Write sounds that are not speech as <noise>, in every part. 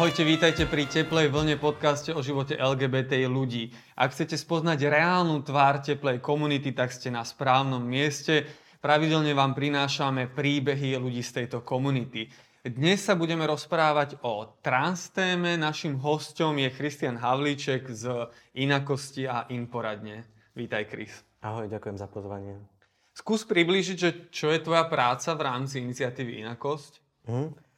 Ahojte, vítajte pri Teplej vlne podcaste o živote LGBTI ľudí. Ak chcete spoznať reálnu tvár teplej komunity, tak ste na správnom mieste. Pravidelne vám prinášame príbehy ľudí z tejto komunity. Dnes sa budeme rozprávať o trans téme. Našim hostom je Christian Havlíček z Inakosti a Inforadne. Vítaj, Chris. Ahoj, ďakujem za pozvanie. Skús približiť, že čo je tvoja práca v rámci iniciatívy Inakosť. Hm.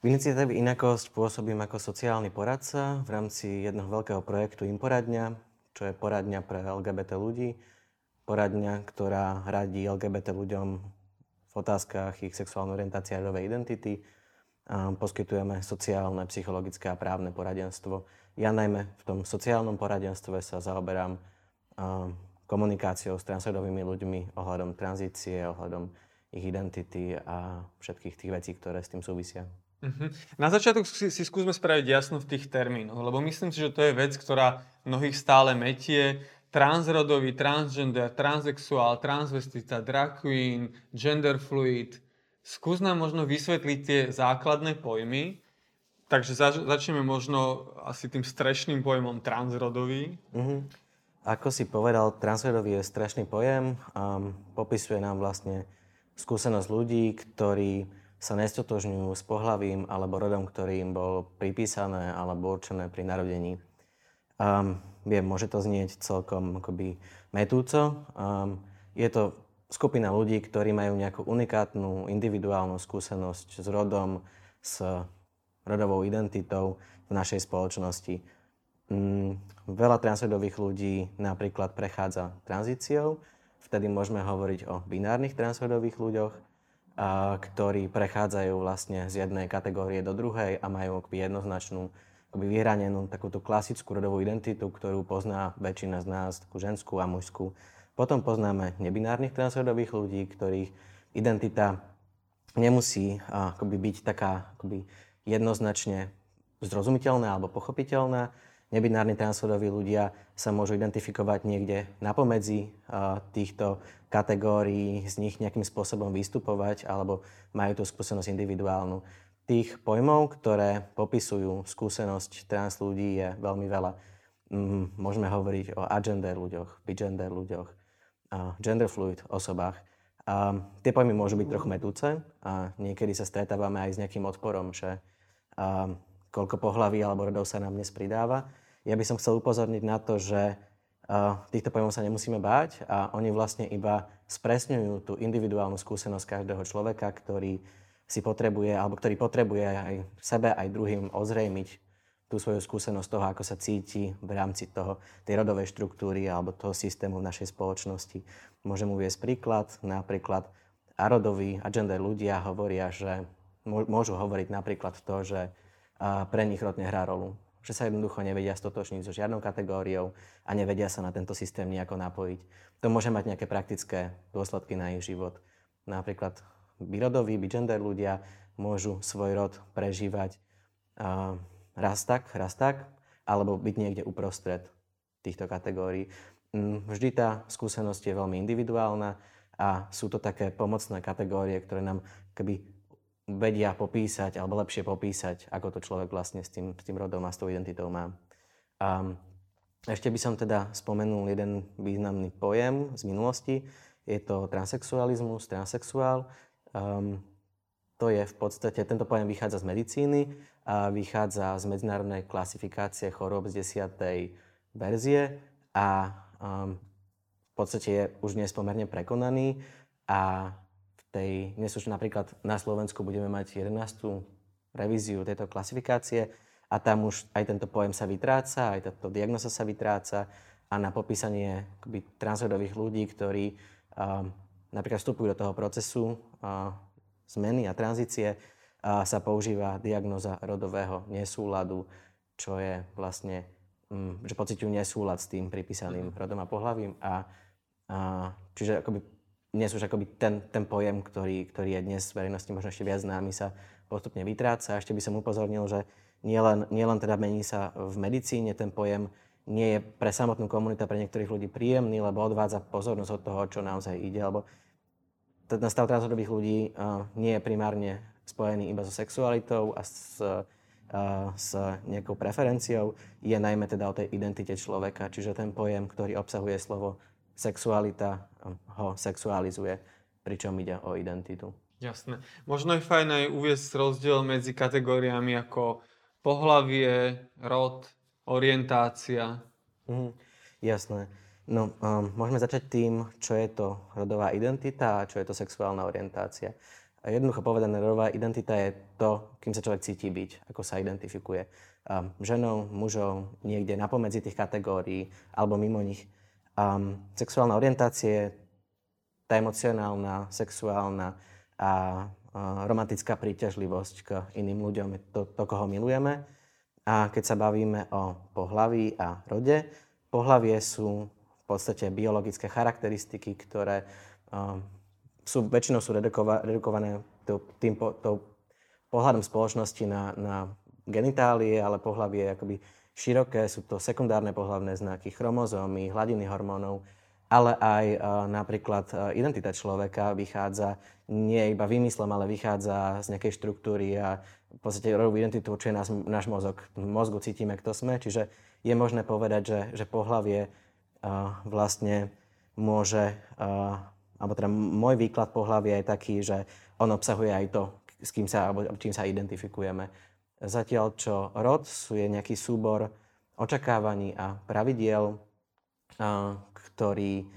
V iniciatíve Inakosť pôsobím ako sociálny poradca v rámci jedného veľkého projektu Imporadňa, čo je poradňa pre LGBT ľudí. Poradňa, ktorá radí LGBT ľuďom v otázkach ich sexuálnej orientácie a rodovej identity. Poskytujeme sociálne, psychologické a právne poradenstvo. Ja najmä v tom sociálnom poradenstve sa zaoberám komunikáciou s transrodovými ľuďmi ohľadom tranzície, ohľadom ich identity a všetkých tých vecí, ktoré s tým súvisia. Uh-huh. Na začiatok si, si skúsme spraviť jasno v tých termínoch, lebo myslím si, že to je vec, ktorá mnohých stále metie. Transrodový, transgender, transexuál, transvestita, drag queen, gender fluid. Skús nám možno vysvetliť tie základné pojmy. Takže zač- začneme možno asi tým strešným pojmom transrodový. Uh-huh. Ako si povedal, transrodový je strašný pojem a popisuje nám vlastne skúsenosť ľudí, ktorí sa nestotožňujú s pohlavím alebo rodom, ktorý im bol pripísané alebo určené pri narodení. Um, viem, môže to znieť celkom akoby metúco. Um, je to skupina ľudí, ktorí majú nejakú unikátnu, individuálnu skúsenosť s rodom, s rodovou identitou v našej spoločnosti. Um, veľa transrodových ľudí napríklad prechádza tranzíciou, vtedy môžeme hovoriť o binárnych transrodových ľuďoch, ktorí prechádzajú vlastne z jednej kategórie do druhej a majú jednoznačnú, akoby vyhranenú takúto klasickú rodovú identitu, ktorú pozná väčšina z nás, takú ženskú a mužskú. Potom poznáme nebinárnych transrodových ľudí, ktorých identita nemusí akoby byť taká akoby jednoznačne zrozumiteľná alebo pochopiteľná, nebinárni transrodoví ľudia sa môžu identifikovať niekde na pomedzi týchto kategórií, z nich nejakým spôsobom vystupovať alebo majú tú skúsenosť individuálnu. Tých pojmov, ktoré popisujú skúsenosť trans ľudí je veľmi veľa. Mm, môžeme hovoriť o agender ľuďoch, bigender ľuďoch, gender fluid osobách. A tie pojmy môžu byť trochu metúce a niekedy sa stretávame aj s nejakým odporom, že koľko pohlaví alebo rodov sa nám dnes pridáva. Ja by som chcel upozorniť na to, že týchto pojmov sa nemusíme báť a oni vlastne iba spresňujú tú individuálnu skúsenosť každého človeka, ktorý si potrebuje, alebo ktorý potrebuje aj sebe, aj druhým ozrejmiť tú svoju skúsenosť toho, ako sa cíti v rámci toho, tej rodovej štruktúry alebo toho systému v našej spoločnosti. Môžem uvieť príklad, napríklad arodoví a gender ľudia hovoria, že môžu hovoriť napríklad to, že pre nich rod nehrá rolu že sa jednoducho nevedia stotočniť so žiadnou kategóriou a nevedia sa na tento systém nejako napojiť. To môže mať nejaké praktické dôsledky na ich život. Napríklad birodoví, bigender ľudia môžu svoj rod prežívať uh, raz tak, raz tak, alebo byť niekde uprostred týchto kategórií. Mm, vždy tá skúsenosť je veľmi individuálna a sú to také pomocné kategórie, ktoré nám keby vedia popísať, alebo lepšie popísať, ako to človek vlastne s tým, s tým rodom a s tou identitou má. A ešte by som teda spomenul jeden významný pojem z minulosti. Je to transexualizmus, transexuál. Um, to je v podstate, tento pojem vychádza z medicíny a vychádza z medzinárodnej klasifikácie chorób z 10. verzie a um, v podstate je už dnes pomerne prekonaný a tej, dnes už napríklad na Slovensku budeme mať 11. revíziu tejto klasifikácie a tam už aj tento pojem sa vytráca, aj táto diagnoza sa vytráca a na popísanie akoby, transrodových ľudí, ktorí uh, napríklad vstupujú do toho procesu uh, zmeny a tranzície, uh, sa používa diagnoza rodového nesúladu, čo je vlastne, um, že pociťujú nesúlad s tým pripísaným rodom a pohľavím. A, a, čiže akoby dnes už akoby ten, ten pojem, ktorý, ktorý je dnes v verejnosti možno ešte viac známy, sa postupne vytráca. Ešte by som upozornil, že nielen, nielen teda mení sa v medicíne ten pojem, nie je pre samotnú komunitu, pre niektorých ľudí príjemný, lebo odvádza pozornosť od toho, čo naozaj ide. Lebo ten stav transrodových ľudí uh, nie je primárne spojený iba so sexualitou a s, s nejakou preferenciou, je najmä teda o tej identite človeka. Čiže ten pojem, ktorý obsahuje slovo sexualita, ho sexualizuje, pričom ide o identitu. Jasné. Možno je fajn aj uviesť rozdiel medzi kategóriami ako pohlavie, rod, orientácia. Mhm, jasné. No, um, môžeme začať tým, čo je to rodová identita a čo je to sexuálna orientácia. Jednoducho povedané, rodová identita je to, kým sa človek cíti byť, ako sa identifikuje. Um, ženou, mužom, niekde napomedzi tých kategórií alebo mimo nich. Um, sexuálna orientácia tá emocionálna, sexuálna a uh, romantická príťažlivosť k iným ľuďom, to, to, koho milujeme. A keď sa bavíme o pohlaví a rode, pohlavie sú v podstate biologické charakteristiky, ktoré um, sú, väčšinou sú redukova, redukované tým po, to, pohľadom spoločnosti na, na genitálie, ale pohlavie je akoby široké, sú to sekundárne pohlavné znaky, chromozómy, hladiny hormónov, ale aj uh, napríklad uh, identita človeka vychádza nie iba vymyslom, ale vychádza z nejakej štruktúry a v podstate rodovú identitu určuje nás, náš mozog. V mozgu cítime, kto sme, čiže je možné povedať, že, že pohlavie uh, vlastne môže alebo teda môj výklad pohľavia je taký, že on obsahuje aj to, s kým sa, alebo čím sa identifikujeme. Zatiaľ, čo rod sú je nejaký súbor očakávaní a pravidiel, ktorý,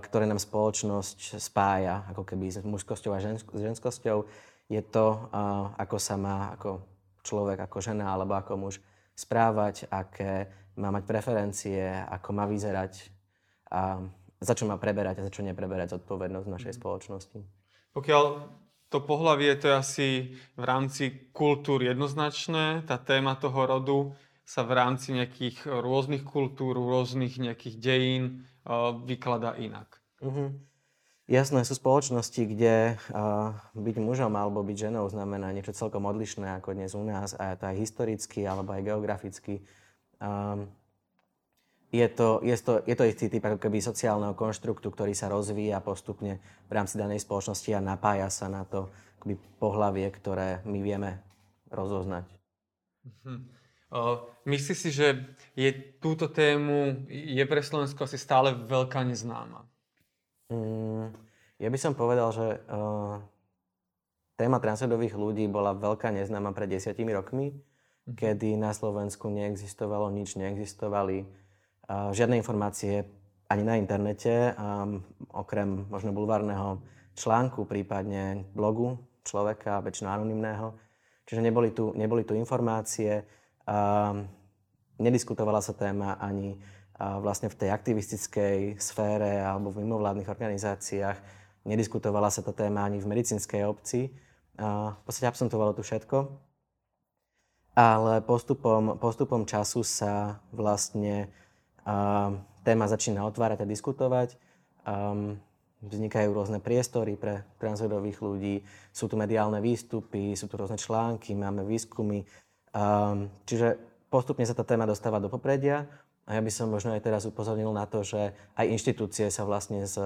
ktoré nám spoločnosť spája, ako keby s mužskosťou a ženskosťou. Je to, ako sa má ako človek, ako žena alebo ako muž správať, aké má mať preferencie, ako má vyzerať. A za čo má preberať a za čo nepreberať zodpovednosť v našej mhm. spoločnosti. Pokiaľ to pohlavie to je asi v rámci kultúr jednoznačné, tá téma toho rodu sa v rámci nejakých rôznych kultúr, rôznych nejakých dejín uh, vykladá inak. Uh-huh. Jasné, sú spoločnosti, kde uh, byť mužom alebo byť ženou znamená niečo celkom odlišné ako dnes u nás, a to aj historicky alebo aj geograficky. Um, je to, je, to, je to istý typ ako keby sociálneho konštruktu, ktorý sa rozvíja postupne v rámci danej spoločnosti a napája sa na to akoby pohlavie, ktoré my vieme rozoznať. Uh-huh. Uh, myslíš si, že je túto tému, je pre Slovensko asi stále veľká neznáma? Mm, ja by som povedal, že uh, téma transrodových ľudí bola veľká neznáma pred desiatimi rokmi, uh-huh. kedy na Slovensku neexistovalo nič, neexistovali žiadne informácie ani na internete, okrem možno bulvárneho článku, prípadne blogu človeka, väčšinou anonimného. Čiže neboli tu, neboli tu informácie, nediskutovala sa téma ani vlastne v tej aktivistickej sfére alebo v mimovládnych organizáciách. Nediskutovala sa tá téma ani v medicínskej obci. V podstate absentovalo tu všetko. Ale postupom, postupom času sa vlastne téma začína otvárať a diskutovať. Vznikajú rôzne priestory pre transrodových ľudí, sú tu mediálne výstupy, sú tu rôzne články, máme výskumy. Um, čiže postupne sa tá téma dostáva do popredia a ja by som možno aj teraz upozornil na to, že aj inštitúcie sa vlastne s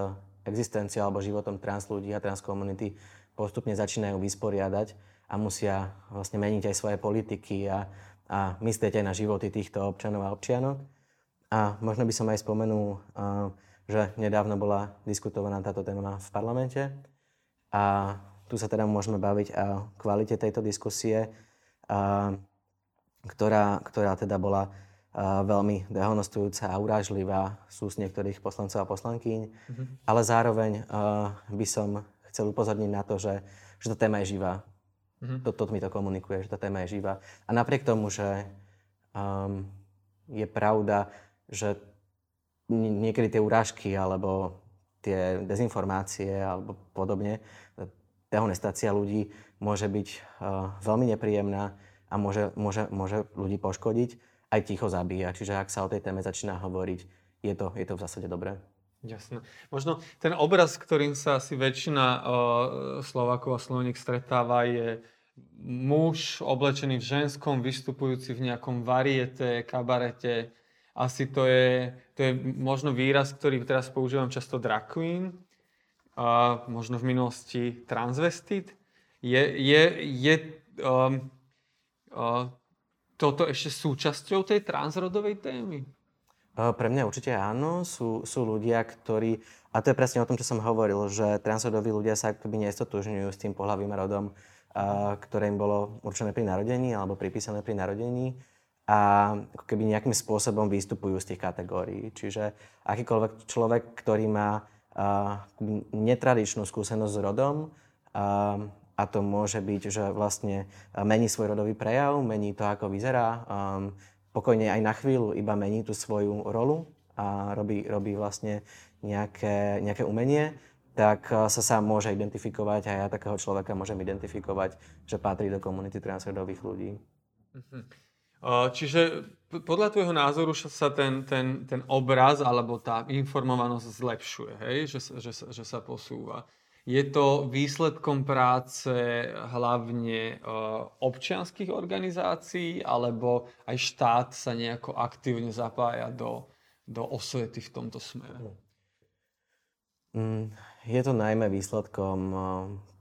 existenciou alebo životom trans ľudí a trans komunity postupne začínajú vysporiadať a musia vlastne meniť aj svoje politiky a, a myslieť aj na životy týchto občanov a občianok. A možno by som aj spomenul, že nedávno bola diskutovaná táto téma v parlamente a tu sa teda môžeme baviť o kvalite tejto diskusie, ktorá, ktorá teda bola veľmi dehonostujúca a urážlivá sú z niektorých poslancov a poslankyň, mm-hmm. ale zároveň by som chcel upozorniť na to, že, že tá téma je živá. Mm-hmm. Toto mi to komunikuje, že tá téma je živá. A napriek tomu, že um, je pravda, že niekedy tie urážky alebo tie dezinformácie alebo podobne, dehonestácia ľudí môže byť uh, veľmi nepríjemná a môže, môže, môže ľudí poškodiť, aj ticho zabíja. Čiže ak sa o tej téme začína hovoriť, je to, je to v zásade dobré. Jasné. Možno ten obraz, ktorým sa asi väčšina uh, Slovákov a Sloveniek stretáva, je muž oblečený v ženskom, vystupujúci v nejakom variete, kabarete, asi to je, to je možno výraz, ktorý teraz používam často drag queen, a možno v minulosti transvestit. Je, je, je um, uh, toto ešte súčasťou tej transrodovej témy? Pre mňa určite áno. Sú, sú ľudia, ktorí... A to je presne o tom, čo som hovoril, že transrodoví ľudia sa akoby nestotožňujú s tým pohľavým rodom, ktoré im bolo určené pri narodení alebo pripísané pri narodení a ako keby nejakým spôsobom vystupujú z tých kategórií. Čiže akýkoľvek človek, ktorý má uh, netradičnú skúsenosť s rodom, uh, a to môže byť, že vlastne mení svoj rodový prejav, mení to, ako vyzerá, um, pokojne aj na chvíľu iba mení tú svoju rolu a robí, robí vlastne nejaké, nejaké umenie, tak sa sám môže identifikovať a ja takého človeka môžem identifikovať, že patrí do komunity transrodových ľudí. Uh-huh. Čiže podľa tvojho názoru sa ten, ten, ten obraz alebo tá informovanosť zlepšuje, hej? Že, že, že sa posúva. Je to výsledkom práce hlavne občianských organizácií alebo aj štát sa nejako aktívne zapája do, do osvety v tomto smere? Mm, je to najmä výsledkom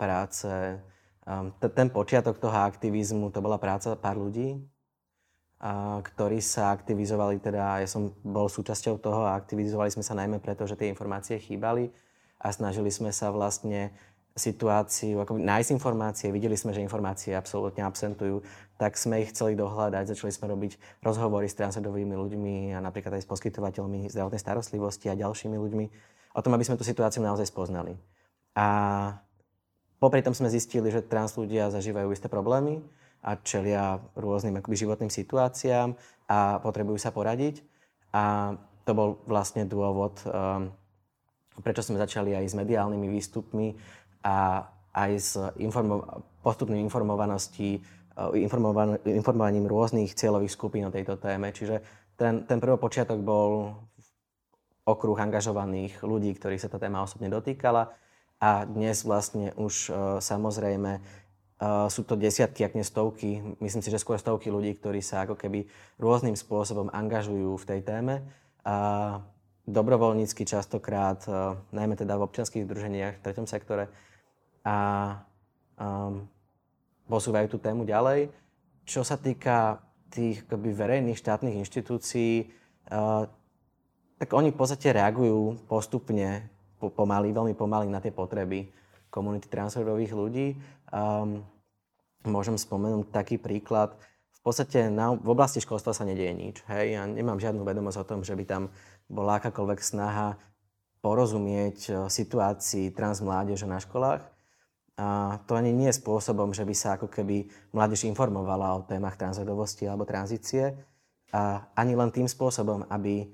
práce. Ten počiatok toho aktivizmu, to bola práca pár ľudí, ktorí sa aktivizovali, teda ja som bol súčasťou toho a aktivizovali sme sa najmä preto, že tie informácie chýbali a snažili sme sa vlastne situáciu, ako nájsť informácie, videli sme, že informácie absolútne absentujú, tak sme ich chceli dohľadať, začali sme robiť rozhovory s transrodovými ľuďmi a napríklad aj s poskytovateľmi zdravotnej starostlivosti a ďalšími ľuďmi o tom, aby sme tú situáciu naozaj spoznali. A popri tom sme zistili, že trans ľudia zažívajú isté problémy, a čelia rôznym akoby, životným situáciám a potrebujú sa poradiť. A to bol vlastne dôvod, um, prečo sme začali aj s mediálnymi výstupmi a aj s informo- postupným informovaností, uh, informovan- informovaním rôznych cieľových skupín o tejto téme. Čiže ten, ten prvý počiatok bol okruh angažovaných ľudí, ktorých sa tá téma osobne dotýkala. A dnes vlastne už uh, samozrejme Uh, sú to desiatky, ak nie stovky, myslím si, že skôr stovky ľudí, ktorí sa ako keby rôznym spôsobom angažujú v tej téme. A dobrovoľnícky častokrát, uh, najmä teda v občianských združeniach v treťom sektore, a um, posúvajú tú tému ďalej. Čo sa týka tých akoby, verejných štátnych inštitúcií, uh, tak oni v podstate reagujú postupne, pomaly, veľmi pomaly na tie potreby komunity transrodových ľudí. Um, môžem spomenúť taký príklad. V podstate na, v oblasti školstva sa nedieje nič. Hej? Ja nemám žiadnu vedomosť o tom, že by tam bola akákoľvek snaha porozumieť e, situácii transmládeže na školách. A to ani nie je spôsobom, že by sa ako keby mládež informovala o témach transrodovosti alebo tranzície. A ani len tým spôsobom, aby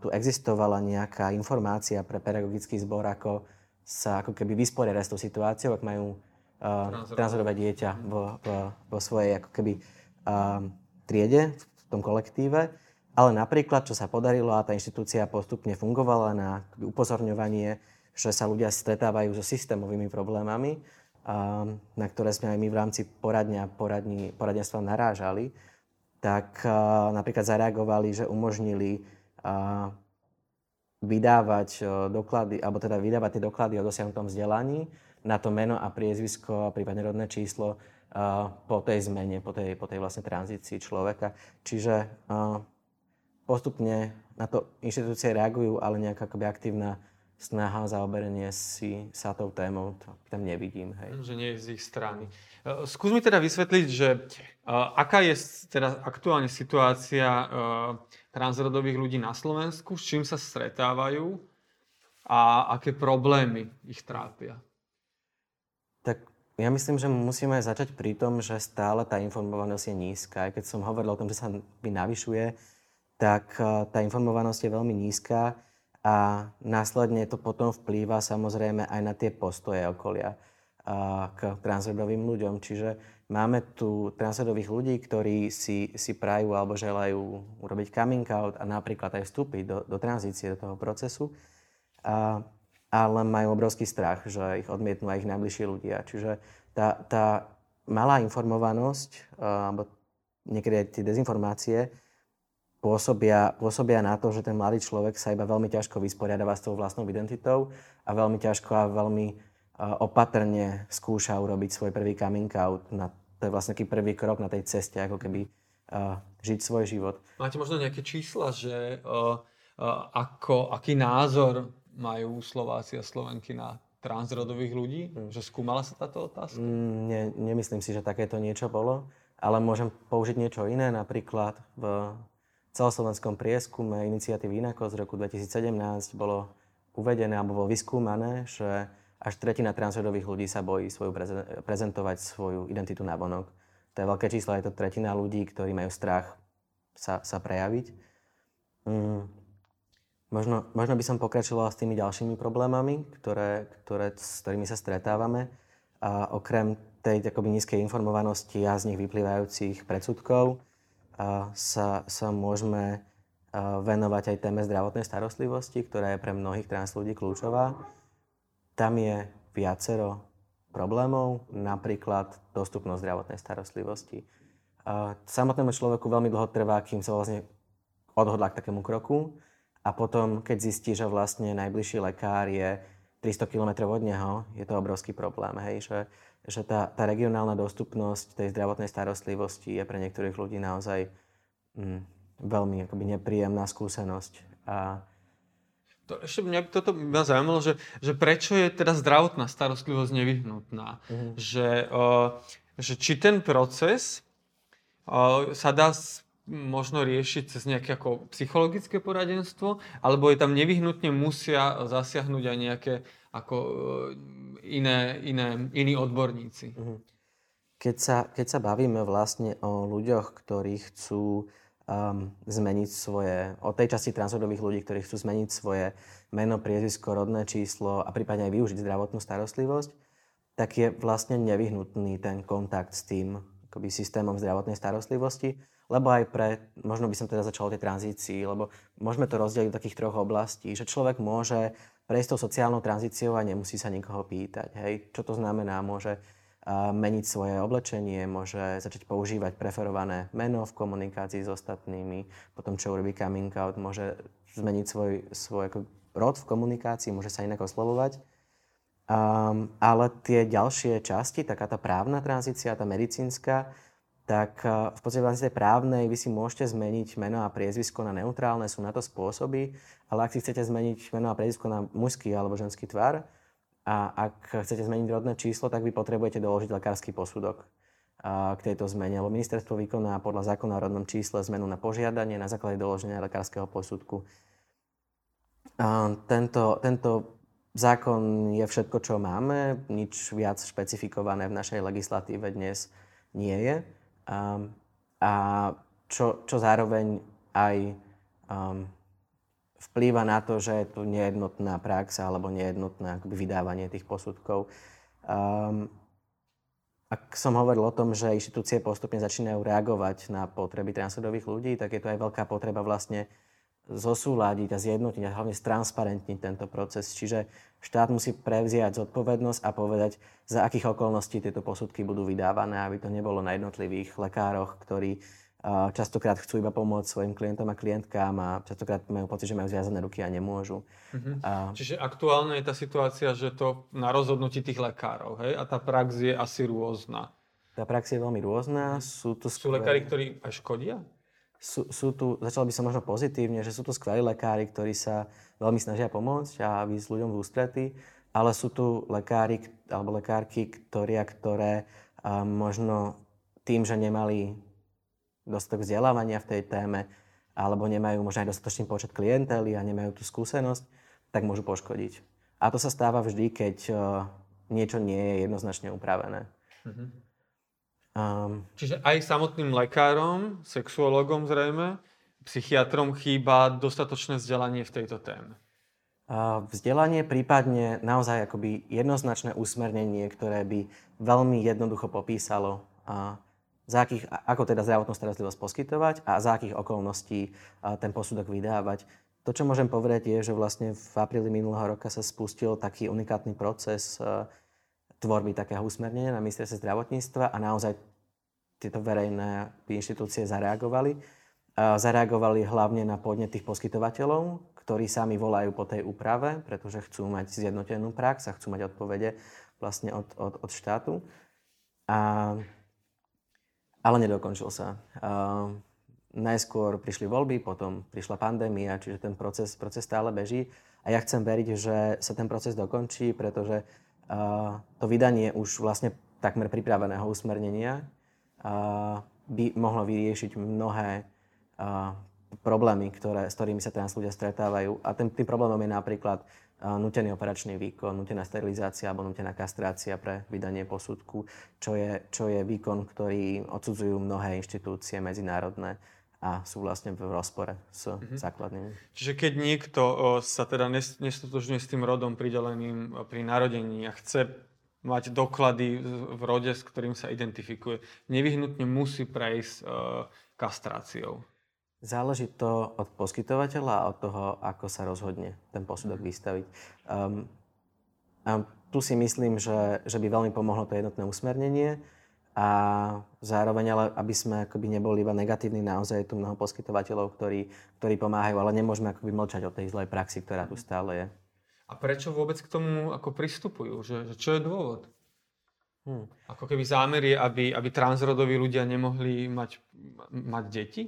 tu existovala nejaká informácia pre pedagogický zbor, ako sa ako keby vysporiadať s tou situáciou, ak majú uh, transrodové dieťa vo, vo, vo svojej ako keby uh, triede, v tom kolektíve. Ale napríklad, čo sa podarilo a tá inštitúcia postupne fungovala na upozorňovanie, že sa ľudia stretávajú so systémovými problémami, uh, na ktoré sme aj my v rámci poradňa, poradní, poradenstva narážali, tak uh, napríklad zareagovali, že umožnili uh, vydávať e, doklady, alebo teda vydávať tie doklady o dosiahnutom vzdelaní na to meno a priezvisko prípadne rodné číslo uh, po tej zmene, po tej, po tej vlastne tranzícii človeka. Čiže uh, postupne na to inštitúcie reagujú, ale nejaká aktívna snaha zaoberenie si sa tou témou, to tam nevidím. Hej. Že nie je z ich strany. Skús mi teda vysvetliť, že uh, aká je teda aktuálne situácia uh, transrodových ľudí na Slovensku, s čím sa stretávajú a aké problémy ich trápia? Tak ja myslím, že musíme začať pri tom, že stále tá informovanosť je nízka. Aj keď som hovoril o tom, že sa navyšuje, tak e, tá informovanosť je veľmi nízka a následne to potom vplýva samozrejme aj na tie postoje okolia k transrodovým ľuďom. Čiže máme tu transrodových ľudí, ktorí si, si prajú alebo želajú urobiť coming out a napríklad aj vstúpiť do, do tranzície, do toho procesu. A, ale majú obrovský strach, že ich odmietnú aj ich najbližší ľudia. Čiže tá, tá malá informovanosť, alebo niekedy aj tie dezinformácie, pôsobia, pôsobia na to, že ten mladý človek sa iba veľmi ťažko vysporiadáva s tou vlastnou identitou a veľmi ťažko a veľmi opatrne skúša urobiť svoj prvý coming out. Na, to je vlastne taký prvý krok na tej ceste, ako keby žiť svoj život. Máte možno nejaké čísla, že uh, uh, ako, aký názor majú Slováci a Slovenky na transrodových ľudí? Hmm. Že skúmala sa táto otázka? Mm, ne, nemyslím si, že takéto niečo bolo, ale môžem použiť niečo iné. Napríklad v celoslovenskom prieskume iniciatívy Inako z roku 2017 bolo uvedené alebo bolo vyskúmané, že až tretina transrodových ľudí sa bojí svoju prezentovať svoju identitu na vonok. To je veľké číslo, je to tretina ľudí, ktorí majú strach sa, sa prejaviť. Mm. Možno, možno by som pokračovala s tými ďalšími problémami, ktoré, ktoré, s ktorými sa stretávame. A okrem tej akoby, nízkej informovanosti a z nich vyplývajúcich predsudkov sa, sa môžeme venovať aj téme zdravotnej starostlivosti, ktorá je pre mnohých trans ľudí kľúčová. Tam je viacero problémov, napríklad dostupnosť zdravotnej starostlivosti. Samotnému človeku veľmi dlho trvá, kým sa vlastne odhodlá k takému kroku a potom, keď zistí, že vlastne najbližší lekár je 300 km od neho, je to obrovský problém, hej, že, že tá, tá regionálna dostupnosť tej zdravotnej starostlivosti je pre niektorých ľudí naozaj mm, veľmi akoby nepríjemná skúsenosť. A... To, ešte mňa by toto ma zaujímalo, že, že prečo je teda zdravotná starostlivosť nevyhnutná. Mm-hmm. Že, uh, že či ten proces uh, sa dá možno riešiť cez nejaké ako psychologické poradenstvo, alebo je tam nevyhnutne musia zasiahnuť aj nejaké ako iné, iné, iní odborníci. Mhm. Keď sa, keď sa bavíme vlastne o ľuďoch, ktorí chcú um, zmeniť svoje, o tej časti transrodových ľudí, ktorí chcú zmeniť svoje meno, priezvisko, rodné číslo a prípadne aj využiť zdravotnú starostlivosť, tak je vlastne nevyhnutný ten kontakt s tým akoby, systémom zdravotnej starostlivosti, lebo aj pre, možno by som teda začal o tej tranzícii, lebo môžeme to rozdeliť do takých troch oblastí, že človek môže prejsť tou sociálnou tranzíciou a nemusí sa nikoho pýtať. Hej? Čo to znamená? Môže meniť svoje oblečenie, môže začať používať preferované meno v komunikácii s ostatnými, potom čo urobí coming out, môže zmeniť svoj, svoj ako rod v komunikácii, môže sa inak oslovovať. Um, ale tie ďalšie časti, taká tá právna tranzícia, tá medicínska, tak v podstate v tej právnej vy si môžete zmeniť meno a priezvisko na neutrálne, sú na to spôsoby, ale ak si chcete zmeniť meno a priezvisko na mužský alebo ženský tvar, a ak chcete zmeniť rodné číslo, tak vy potrebujete doložiť lekársky posudok k tejto zmene. Lebo ministerstvo vykoná podľa zákona o rodnom čísle zmenu na požiadanie na základe doloženia lekárskeho posudku. Tento, tento zákon je všetko, čo máme. Nič viac špecifikované v našej legislatíve dnes nie je. A čo, čo zároveň aj um, vplýva na to, že je tu nejednotná prax alebo nejednotné vydávanie tých posudkov. Um, ak som hovoril o tom, že inštitúcie postupne začínajú reagovať na potreby transrodových ľudí, tak je to aj veľká potreba vlastne zosúľadiť a zjednotiť a hlavne stransparentniť tento proces. Čiže štát musí prevziať zodpovednosť a povedať, za akých okolností tieto posudky budú vydávané, aby to nebolo na jednotlivých lekároch, ktorí častokrát chcú iba pomôcť svojim klientom a klientkám a častokrát majú pocit, že majú zviazané ruky a nemôžu. Uh-huh. A... Čiže aktuálne je tá situácia, že to na rozhodnutí tých lekárov, hej? A tá prax je asi rôzna. Tá prax je veľmi rôzna. Sú, tu sú skvelé... lekári, ktorí aj škodia? Sú, sú tu, začal by som možno pozitívne, že sú tu skvelí lekári, ktorí sa veľmi snažia pomôcť a s ľuďom v ústretí, ale sú tu lekári alebo lekárky, ktorí, ktoré a možno tým, že nemali dostatok vzdelávania v tej téme, alebo nemajú možno aj dostatočný počet klientely a nemajú tú skúsenosť, tak môžu poškodiť. A to sa stáva vždy, keď uh, niečo nie je jednoznačne upravené. Mm-hmm. Um, Čiže aj samotným lekárom, sexuologom zrejme, psychiatrom chýba dostatočné vzdelanie v tejto téme. Uh, vzdelanie, prípadne naozaj akoby jednoznačné usmernenie, ktoré by veľmi jednoducho popísalo uh, za akých, ako teda zdravotnú starostlivosť poskytovať a za akých okolností ten posudok vydávať. To, čo môžem povedať, je, že vlastne v apríli minulého roka sa spustil taký unikátny proces tvorby takého usmernenia na ministerstve zdravotníctva a naozaj tieto verejné inštitúcie zareagovali. Zareagovali hlavne na podnet tých poskytovateľov, ktorí sami volajú po tej úprave, pretože chcú mať zjednotenú prax a chcú mať odpovede vlastne od, od, od štátu. A ale nedokončil sa. Uh, najskôr prišli voľby, potom prišla pandémia, čiže ten proces, proces stále beží. A ja chcem veriť, že sa ten proces dokončí, pretože uh, to vydanie už vlastne takmer pripraveného usmernenia uh, by mohlo vyriešiť mnohé problémy, ktoré, s ktorými sa trans ľudia stretávajú. A tým, tým problémom je napríklad nutený operačný výkon, nutená sterilizácia alebo nutená kastrácia pre vydanie posudku, čo je, čo je výkon, ktorý odsudzujú mnohé inštitúcie medzinárodné a sú vlastne v rozpore s mm-hmm. základnými. Čiže keď niekto o, sa teda nestotožňuje s tým rodom prideleným pri narodení a chce mať doklady v rode, s ktorým sa identifikuje, nevyhnutne musí prejsť kastráciou. Záleží to od poskytovateľa a od toho, ako sa rozhodne ten posudok mm-hmm. vystaviť. Um, a tu si myslím, že, že by veľmi pomohlo to jednotné usmernenie a zároveň, ale aby sme akoby neboli iba negatívni, naozaj je tu mnoho poskytovateľov, ktorí, ktorí pomáhajú, ale nemôžeme akoby mlčať o tej zlej praxi, ktorá tu stále je. A prečo vôbec k tomu ako pristupujú? Že, že čo je dôvod? Hmm. Ako keby zámer je, aby, aby transrodoví ľudia nemohli mať, mať deti?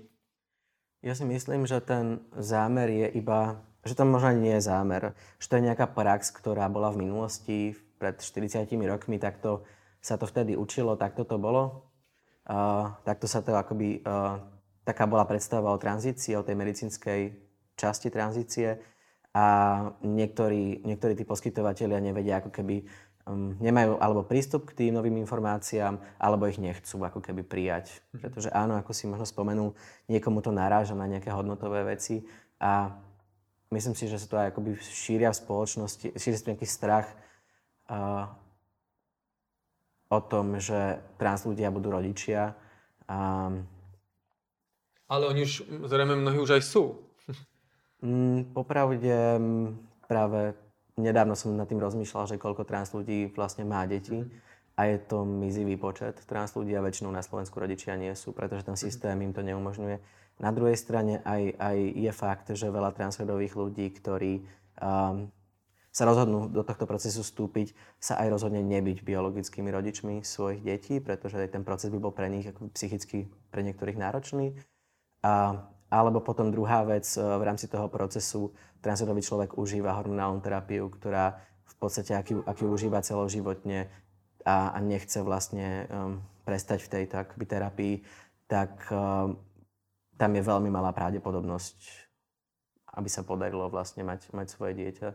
Ja si myslím, že ten zámer je iba, že to možno nie je zámer, že to je nejaká prax, ktorá bola v minulosti, pred 40 rokmi, tak to, sa to vtedy učilo, takto to bolo. Uh, takto sa to akoby, uh, taká bola predstava o tranzícii, o tej medicínskej časti tranzície a niektorí, niektorí tí poskytovateľia nevedia ako keby nemajú alebo prístup k tým novým informáciám, alebo ich nechcú ako keby prijať. Mhm. Pretože áno, ako si možno spomenul, niekomu to naráža na nejaké hodnotové veci a myslím si, že sa to aj akoby šíria v spoločnosti, šíria sa nejaký strach uh, o tom, že trans ľudia budú rodičia. Um, ale oni už, zrejme mnohí už aj sú. Mm, popravde práve nedávno som nad tým rozmýšľal, že koľko trans ľudí vlastne má deti a je to mizivý počet. Trans ľudí a väčšinou na Slovensku rodičia nie sú, pretože ten systém im to neumožňuje. Na druhej strane aj, aj je fakt, že veľa transrodových ľudí, ktorí um, sa rozhodnú do tohto procesu vstúpiť, sa aj rozhodne nebyť biologickými rodičmi svojich detí, pretože ten proces by bol pre nich ako psychicky pre niektorých náročný. A, alebo potom druhá vec, v rámci toho procesu transrodový človek užíva hormonálnu terapiu, ktorá v podstate, aký, aký užíva celoživotne a, a nechce vlastne um, prestať v tejto akoby, terapii, tak um, tam je veľmi malá pravdepodobnosť, aby sa podarilo vlastne mať, mať svoje dieťa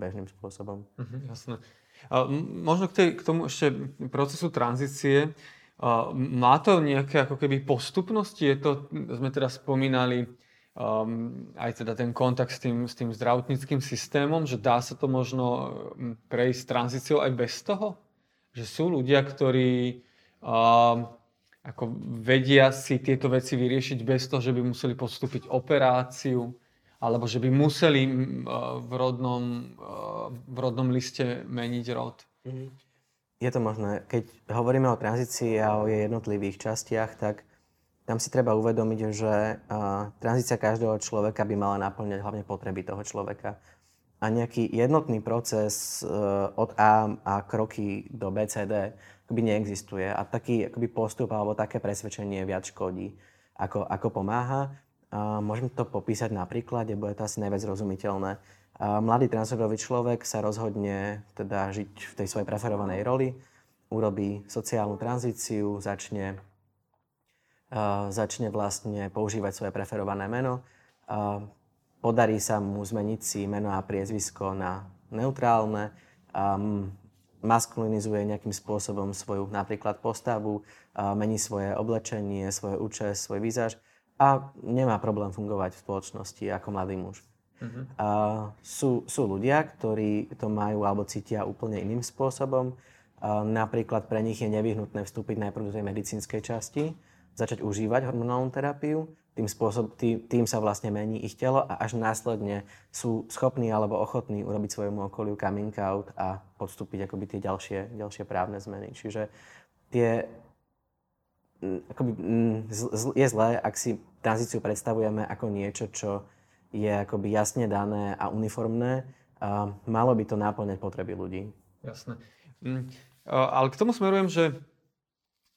bežným spôsobom. Mhm, jasné. A možno k, tej, k tomu ešte procesu tranzície. A má to nejaké ako keby postupnosti? Je to, sme teraz spomínali, um, aj teda ten kontakt s tým, s tým zdravotníckým systémom, že dá sa to možno um, prejsť tranzíciou aj bez toho? Že sú ľudia, ktorí um, ako vedia si tieto veci vyriešiť bez toho, že by museli podstúpiť operáciu, alebo že by museli uh, v, rodnom, uh, v rodnom liste meniť rod. Mm-hmm. Je to možné. Keď hovoríme o tranzícii a o jej jednotlivých častiach, tak tam si treba uvedomiť, že uh, tranzícia každého človeka by mala naplňať hlavne potreby toho človeka. A nejaký jednotný proces uh, od A a kroky do BCD akoby neexistuje. A taký akoby postup alebo také presvedčenie viac škodí, ako, ako pomáha. Uh, môžem to popísať na príklade, bude to asi najviac rozumiteľné. Uh, mladý transrodový človek sa rozhodne teda žiť v tej svojej preferovanej roli, urobí sociálnu tranzíciu, začne začne vlastne používať svoje preferované meno. Podarí sa mu zmeniť si meno a priezvisko na neutrálne, maskulinizuje nejakým spôsobom svoju napríklad postavu, mení svoje oblečenie, svoje účes, svoj výzaž a nemá problém fungovať v spoločnosti ako mladý muž. Uh-huh. A sú, sú ľudia, ktorí to majú alebo cítia úplne iným spôsobom. A napríklad pre nich je nevyhnutné vstúpiť najprv do tej medicínskej časti, začať užívať hormonálnu terapiu, tým, spôsob, tým, tým sa vlastne mení ich telo a až následne sú schopní alebo ochotní urobiť svojmu okoliu coming out a podstúpiť akoby tie ďalšie, ďalšie právne zmeny. Čiže tie, akoby, je zlé, ak si tranzíciu predstavujeme ako niečo, čo je akoby jasne dané a uniformné. A malo by to náplňať potreby ľudí. Jasné. Mm, ale k tomu smerujem, že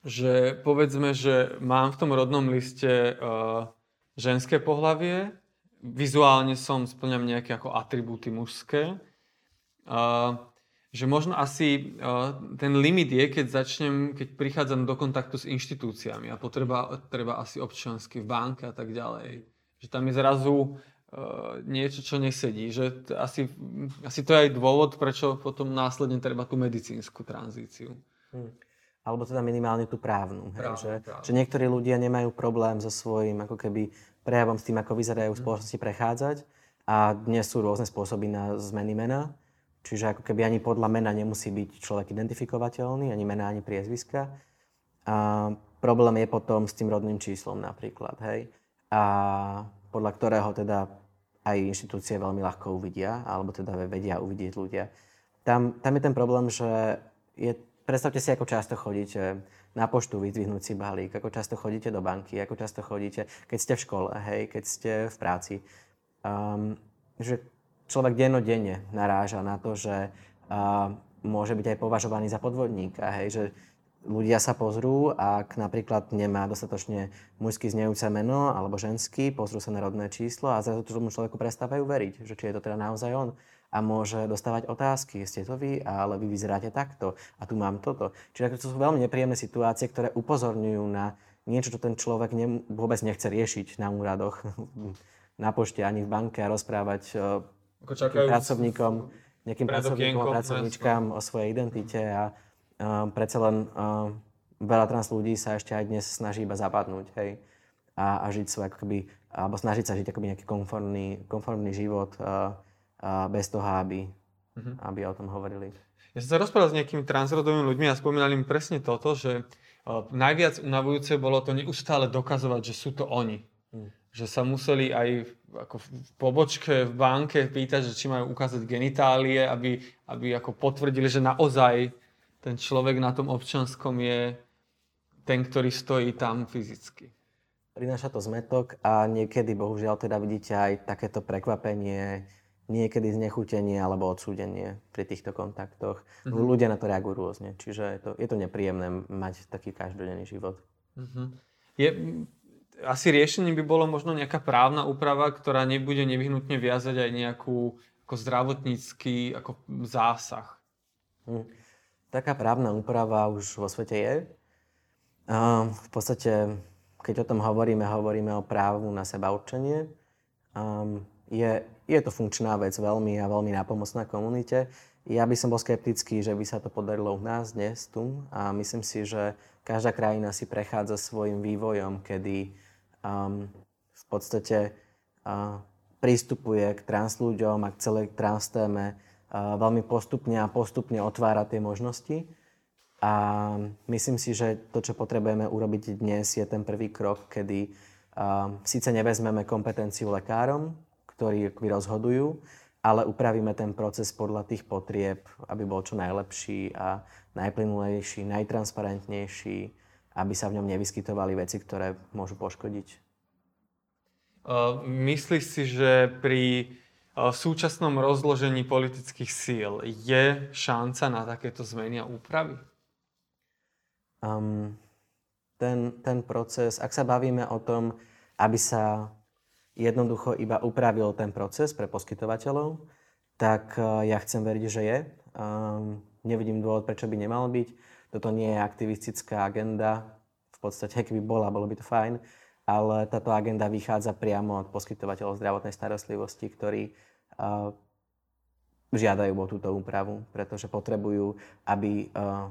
že povedzme, že mám v tom rodnom liste uh, ženské pohlavie, vizuálne som, splňam nejaké ako atribúty mužské. Uh, že možno asi uh, ten limit je, keď začnem, keď prichádzam do kontaktu s inštitúciami a potreba, treba asi občiansky v banke a tak ďalej. Že tam je zrazu niečo, čo nesedí. Že asi, asi to je aj dôvod, prečo potom následne treba tú medicínsku tranzíciu. Hmm. Alebo teda minimálne tú právnu. Hej, že, právnu. že niektorí ľudia nemajú problém so svojím ako keby prejavom s tým, ako vyzerajú v hmm. spoločnosti prechádzať a dnes sú rôzne spôsoby na zmeny mena Čiže ako keby ani podľa mena nemusí byť človek identifikovateľný, ani mena, ani priezviska. A problém je potom s tým rodným číslom napríklad, hej. A podľa ktorého teda aj inštitúcie veľmi ľahko uvidia, alebo teda vedia uvidieť ľudia. Tam, tam je ten problém, že je, predstavte si, ako často chodíte na poštu vyzdvihnúť si balík, ako často chodíte do banky, ako často chodíte, keď ste v škole, hej, keď ste v práci. Um, že človek dennodenne naráža na to, že a, môže byť aj považovaný za podvodníka. Hej, že ľudia sa pozrú, ak napríklad nemá dostatočne mužský znejúce meno alebo ženský, pozrú sa na rodné číslo a zrazu tomu človeku prestávajú veriť, že či je to teda naozaj on a môže dostávať otázky. Ste to vy, ale vy vyzeráte takto a tu mám toto. Čiže to sú veľmi nepríjemné situácie, ktoré upozorňujú na niečo, čo ten človek ne, vôbec nechce riešiť na úradoch, <laughs> na pošte ani v banke a rozprávať ako čakajú pracovníkom, nejakým pracovníkom a pracovníčkám o svojej identite a predsa len uh, veľa trans ľudí sa ešte aj dnes snaží iba zapadnúť, hej, a, a žiť svoj ako keby, alebo snažiť sa žiť akoby nejaký konformný, konformný život uh, uh, bez toho, aby, uh-huh. aby o tom hovorili. Ja som sa rozprával s nejakými transrodovými ľuďmi a spomínali mi presne toto, že uh, najviac unavujúce bolo to neustále dokazovať, že sú to oni. Hmm. Že sa museli aj ako v pobočke v banke pýtať, že či majú ukázať genitálie, aby, aby ako potvrdili, že naozaj ten človek na tom občanskom je ten, ktorý stojí tam fyzicky. Prináša to zmetok a niekedy, bohužiaľ, teda vidíte aj takéto prekvapenie, niekedy znechutenie alebo odsúdenie pri týchto kontaktoch. Mm-hmm. Ľudia na to reagujú rôzne, čiže je to, je to nepríjemné mať taký každodenný život. Mm-hmm. Je, asi riešením by bolo možno nejaká právna úprava, ktorá nebude nevyhnutne viazať aj nejakú ako zdravotnícky ako zásah. Hm. Taká právna úprava už vo svete je. V podstate, keď o tom hovoríme, hovoríme o právu na seba určenie. Je, je to funkčná vec veľmi a veľmi nápomocná komunite. Ja by som bol skeptický, že by sa to podarilo u nás dnes tu a myslím si, že každá krajina si prechádza svojim vývojom, kedy um, v podstate uh, prístupuje k trans ľuďom a k celej trans téme veľmi postupne a postupne otvára tie možnosti. A myslím si, že to, čo potrebujeme urobiť dnes, je ten prvý krok, kedy síce nevezmeme kompetenciu lekárom, ktorí rozhodujú, ale upravíme ten proces podľa tých potrieb, aby bol čo najlepší a najplynulejší, najtransparentnejší, aby sa v ňom nevyskytovali veci, ktoré môžu poškodiť. Uh, myslíš si, že pri uh, súčasnom rozložení politických síl je šanca na takéto zmeny a úpravy? Um, ten, ten proces, ak sa bavíme o tom, aby sa jednoducho iba upravil ten proces pre poskytovateľov, tak uh, ja chcem veriť, že je. Um, nevidím dôvod, prečo by nemal byť. Toto nie je aktivistická agenda. V podstate, keby bola, bolo by to fajn. Ale táto agenda vychádza priamo od poskytovateľov zdravotnej starostlivosti, ktorí uh, žiadajú o túto úpravu, pretože potrebujú, aby uh,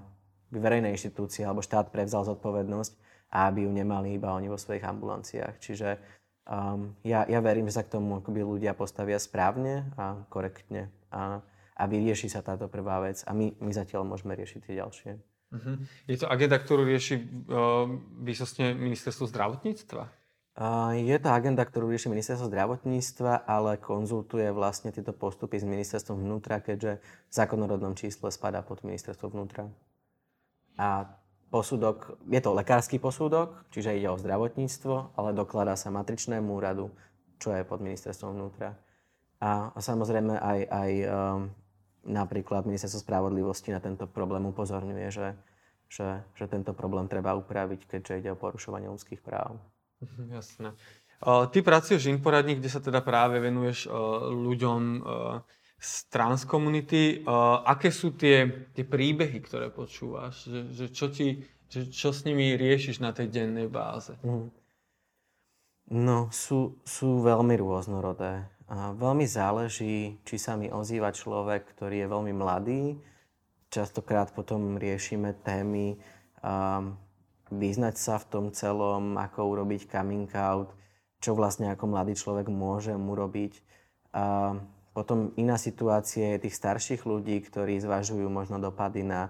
verejné inštitúcie alebo štát prevzal zodpovednosť a aby ju nemali iba oni vo svojich ambulanciách. Čiže um, ja, ja verím, že sa k tomu akoby ľudia postavia správne a korektne. A a vyrieši sa táto prvá vec a my, my zatiaľ môžeme riešiť tie ďalšie. Uh-huh. Je to agenda, ktorú rieši uh, výsostne ministerstvo zdravotníctva? Uh, je to agenda, ktorú rieši ministerstvo zdravotníctva, ale konzultuje vlastne tieto postupy s ministerstvom vnútra, keďže v zákonorodnom čísle spadá pod ministerstvo vnútra. A posudok, je to lekársky posudok, čiže ide o zdravotníctvo, ale dokladá sa matričnému úradu, čo je pod ministerstvom vnútra. A, a samozrejme aj, aj um, napríklad Ministerstvo spravodlivosti na tento problém upozorňuje, že, že, že tento problém treba upraviť, keďže ide o porušovanie ľudských práv. Mhm, jasné. ty pracuješ v Inforadni, kde sa teda práve venuješ ľuďom z trans komunity. Aké sú tie, tie príbehy, ktoré počúvaš? Že, že čo, ti, že čo s nimi riešiš na tej dennej báze? Mm. No, sú, sú veľmi rôznorodé. Veľmi záleží, či sa mi ozýva človek, ktorý je veľmi mladý. Častokrát potom riešime témy um, vyznať sa v tom celom, ako urobiť coming out, čo vlastne ako mladý človek môže urobiť. A potom iná situácia je tých starších ľudí, ktorí zvažujú možno dopady na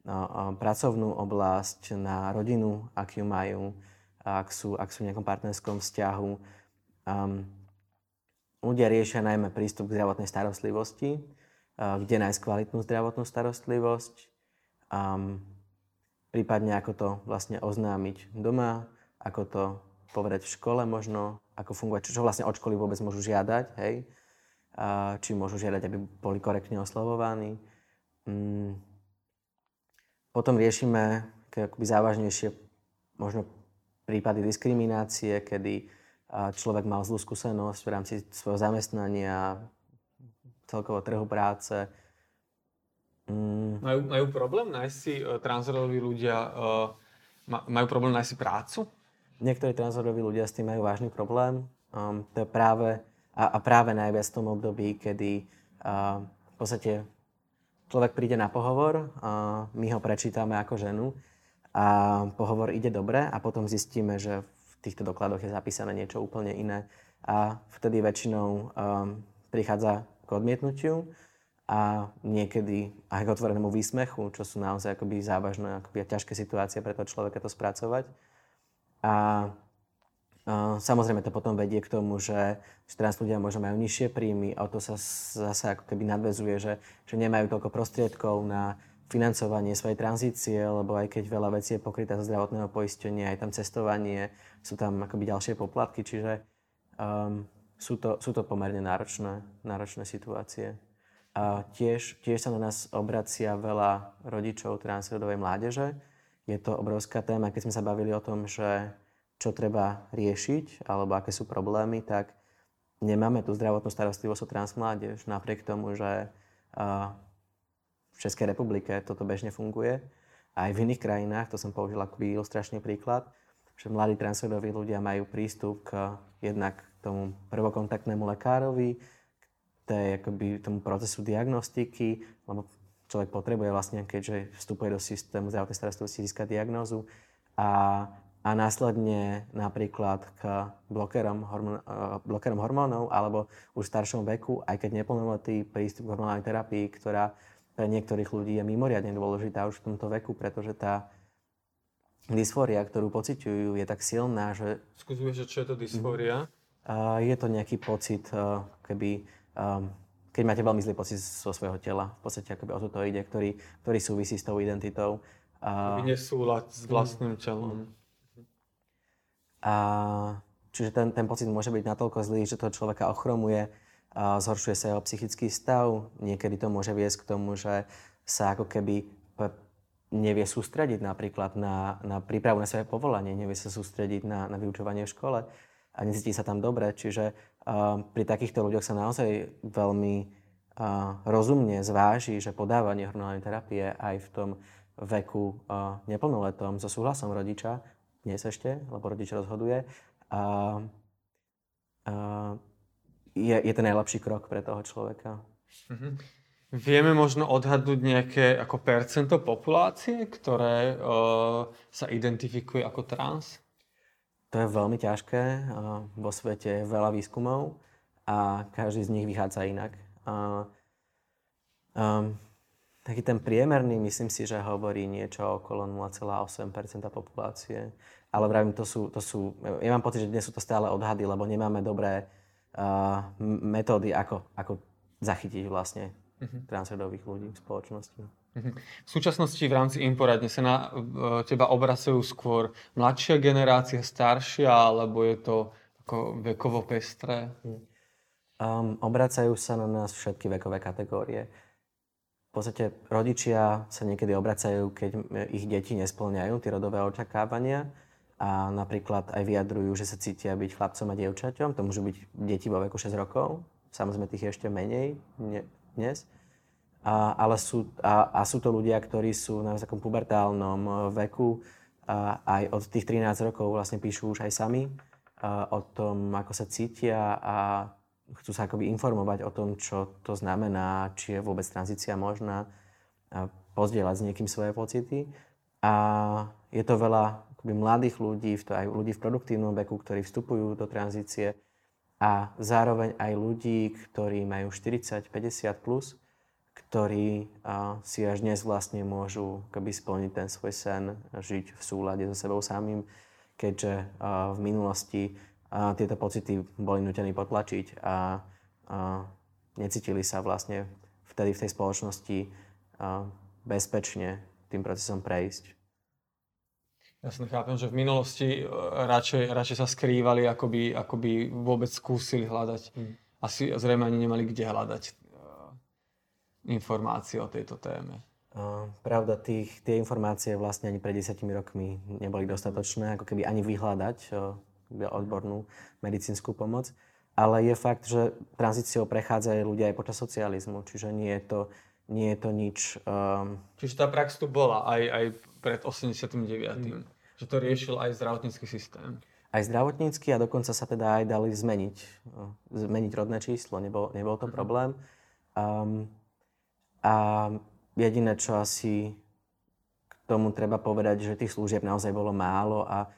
no, pracovnú oblasť, na rodinu, ak ju majú, ak sú, ak sú v nejakom partnerskom vzťahu. Um, ľudia riešia najmä prístup k zdravotnej starostlivosti, uh, kde nájsť kvalitnú zdravotnú starostlivosť. Um, prípadne ako to vlastne oznámiť doma, ako to povedať v škole možno, ako fungovať, čo, čo vlastne od školy vôbec môžu žiadať, hej, a či môžu žiadať, aby boli korektne oslovovaní. Mm. Potom riešime akoby závažnejšie možno prípady diskriminácie, kedy človek mal zlú skúsenosť v rámci svojho zamestnania, celkovo trhu práce, Mm. Majú, majú problém nájsť si, uh, transrodoví ľudia, uh, majú problém nájsť si prácu? Niektorí transrodoví ľudia s tým majú vážny problém. Um, to je práve, a, a práve najviac v tom období, kedy uh, v podstate človek príde na pohovor, uh, my ho prečítame ako ženu a pohovor ide dobre a potom zistíme, že v týchto dokladoch je zapísané niečo úplne iné a vtedy väčšinou um, prichádza k odmietnutiu a niekedy aj k otvorenému výsmechu, čo sú naozaj akoby závažné akoby ťažké situácie pre toho človeka to spracovať. A, a samozrejme to potom vedie k tomu, že, trans ľudia možno majú nižšie príjmy a to sa zase ako keby nadvezuje, že, že nemajú toľko prostriedkov na financovanie svojej tranzície, lebo aj keď veľa vecí je pokrytá zo zdravotného poistenia, aj tam cestovanie, sú tam akoby ďalšie poplatky, čiže um, sú, to, sú to pomerne náročné, náročné situácie. A tiež, tiež sa na nás obracia veľa rodičov transrodovej mládeže. Je to obrovská téma, keď sme sa bavili o tom, že čo treba riešiť, alebo aké sú problémy, tak nemáme tú zdravotnú starostlivosť o transmládež, napriek tomu, že v Českej republike toto bežne funguje. Aj v iných krajinách, to som použil ako ilustračný príklad, že mladí transrodoví ľudia majú prístup k jednak tomu prvokontaktnému lekárovi, tej, akoby, tomu procesu diagnostiky, lebo človek potrebuje vlastne, keďže vstupuje do systému zdravotnej starostlivosti, získať diagnózu a, a následne napríklad k blokerom, hormón, uh, blokerom hormónov alebo už v staršom veku, aj keď neplnoletý prístup k hormonálnej terapii, ktorá pre niektorých ľudí je mimoriadne dôležitá už v tomto veku, pretože tá dysfória, ktorú pociťujú, je tak silná, že... Skúsme, že čo je to dysfória? Uh, je to nejaký pocit, uh, keby um, keď máte veľmi zlý pocit zo svojho tela, v podstate akoby o toto ide, ktorý, ktorý súvisí s tou identitou. Uh, nesúľad s vlastným telom. A, čiže ten, ten pocit môže byť natoľko zlý, že toho človeka ochromuje, a zhoršuje sa jeho psychický stav. Niekedy to môže viesť k tomu, že sa ako keby nevie sústrediť napríklad na, na prípravu na svoje povolanie, nevie sa sústrediť na, na vyučovanie v škole a necíti sa tam dobre. Čiže pri takýchto ľuďoch sa naozaj veľmi rozumne zváži, že podávanie hormonálnej terapie aj v tom veku neplnoletom so súhlasom rodiča, dnes ešte, lebo rodič rozhoduje, a, a je, je ten najlepší krok pre toho človeka. Mm-hmm. Vieme možno odhadnúť nejaké ako percento populácie, ktoré uh, sa identifikuje ako trans? To je veľmi ťažké. Vo svete je veľa výskumov a každý z nich vychádza inak. A, um, taký ten priemerný, myslím si, že hovorí niečo okolo 0,8 populácie. Ale vravím, to sú, to sú, ja mám pocit, že dnes sú to stále odhady, lebo nemáme dobré uh, metódy, ako, ako zachytiť vlastne uh-huh. transrodových ľudí v spoločnosti. Mhm. V súčasnosti v rámci Imporadne sa na teba obracajú skôr mladšia generácia, staršia, alebo je to ako vekovo pestré? Um, obracajú sa na nás všetky vekové kategórie. V podstate rodičia sa niekedy obracajú, keď ich deti nesplňajú tie rodové očakávania a napríklad aj vyjadrujú, že sa cítia byť chlapcom a dievčaťom. To môžu byť deti vo veku 6 rokov, samozrejme tých ešte menej dnes. A, ale sú, a, a sú to ľudia, ktorí sú na takom pubertálnom e, veku a aj od tých 13 rokov vlastne píšu už aj sami a, o tom, ako sa cítia a chcú sa akoby informovať o tom, čo to znamená, či je vôbec tranzícia možná, a pozdieľať s niekým svoje pocity. A je to veľa akoby mladých ľudí, aj ľudí v produktívnom veku, ktorí vstupujú do tranzície a zároveň aj ľudí, ktorí majú 40, 50 plus, ktorí si až dnes vlastne môžu akoby splniť ten svoj sen, žiť v súlade so sebou samým, keďže v minulosti tieto pocity boli nutení potlačiť a, necítili sa vlastne vtedy v tej spoločnosti bezpečne tým procesom prejsť. Ja som chápem, že v minulosti e, radšej, radšej sa skrývali, ako by, ako by vôbec skúsili hľadať. Mm. Asi zrejme ani nemali kde hľadať uh, informácie o tejto téme. Uh, pravda, tých, tie informácie vlastne ani pred desiatimi rokmi neboli dostatočné, ako keby ani vyhľadať uh, odbornú medicínsku pomoc. Ale je fakt, že tranzíciou prechádzajú ľudia aj počas socializmu, čiže nie je to, nie je to nič... Um... Čiže tá prax tu bola aj, aj pred 89. Mm. Že to riešil aj zdravotnícky systém. Aj zdravotnícky a dokonca sa teda aj dali zmeniť, zmeniť rodné číslo, nebol, nebol to mm. problém. Um, a jediné, čo asi k tomu treba povedať, že tých služieb naozaj bolo málo a,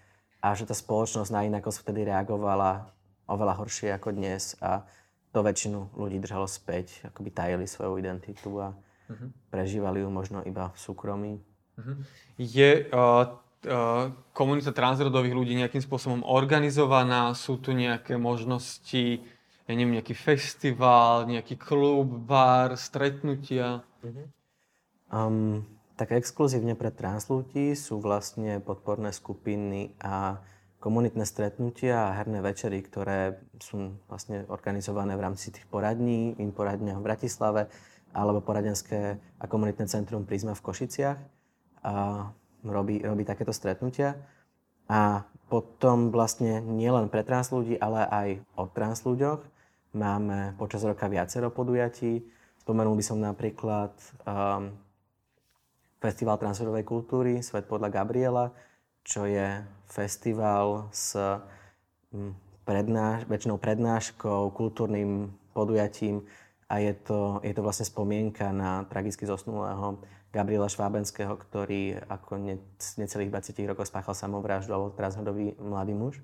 a že tá spoločnosť na inakosť vtedy reagovala oveľa horšie ako dnes a to väčšinu ľudí držalo späť, akoby tajili svoju identitu a uh-huh. prežívali ju možno iba v súkromí. Uh-huh. Je uh, uh, komunita transrodových ľudí nejakým spôsobom organizovaná? Sú tu nejaké možnosti, ja neviem, nejaký festival, nejaký klub, bar, stretnutia? Uh-huh. Um, tak exkluzívne pre trans ľudí sú vlastne podporné skupiny a komunitné stretnutia a herné večery, ktoré sú vlastne organizované v rámci tých poradní, in poradňa v Bratislave alebo poradenské a komunitné centrum Prisma v Košiciach a robí, robí takéto stretnutia. A potom vlastne nielen pre trans ľudí, ale aj o trans ľuďoch máme počas roka viacero podujatí. Spomenul by som napríklad um, Festival transferovej kultúry Svet podľa Gabriela, čo je festival s mm, prednáš- väčšinou prednáškou, kultúrnym podujatím a je to, je to vlastne spomienka na tragicky zosnulého Gabriela Švábenského, ktorý ako ne, necelých 20 rokov spáchal samovraždu alebo transhodový mladý muž.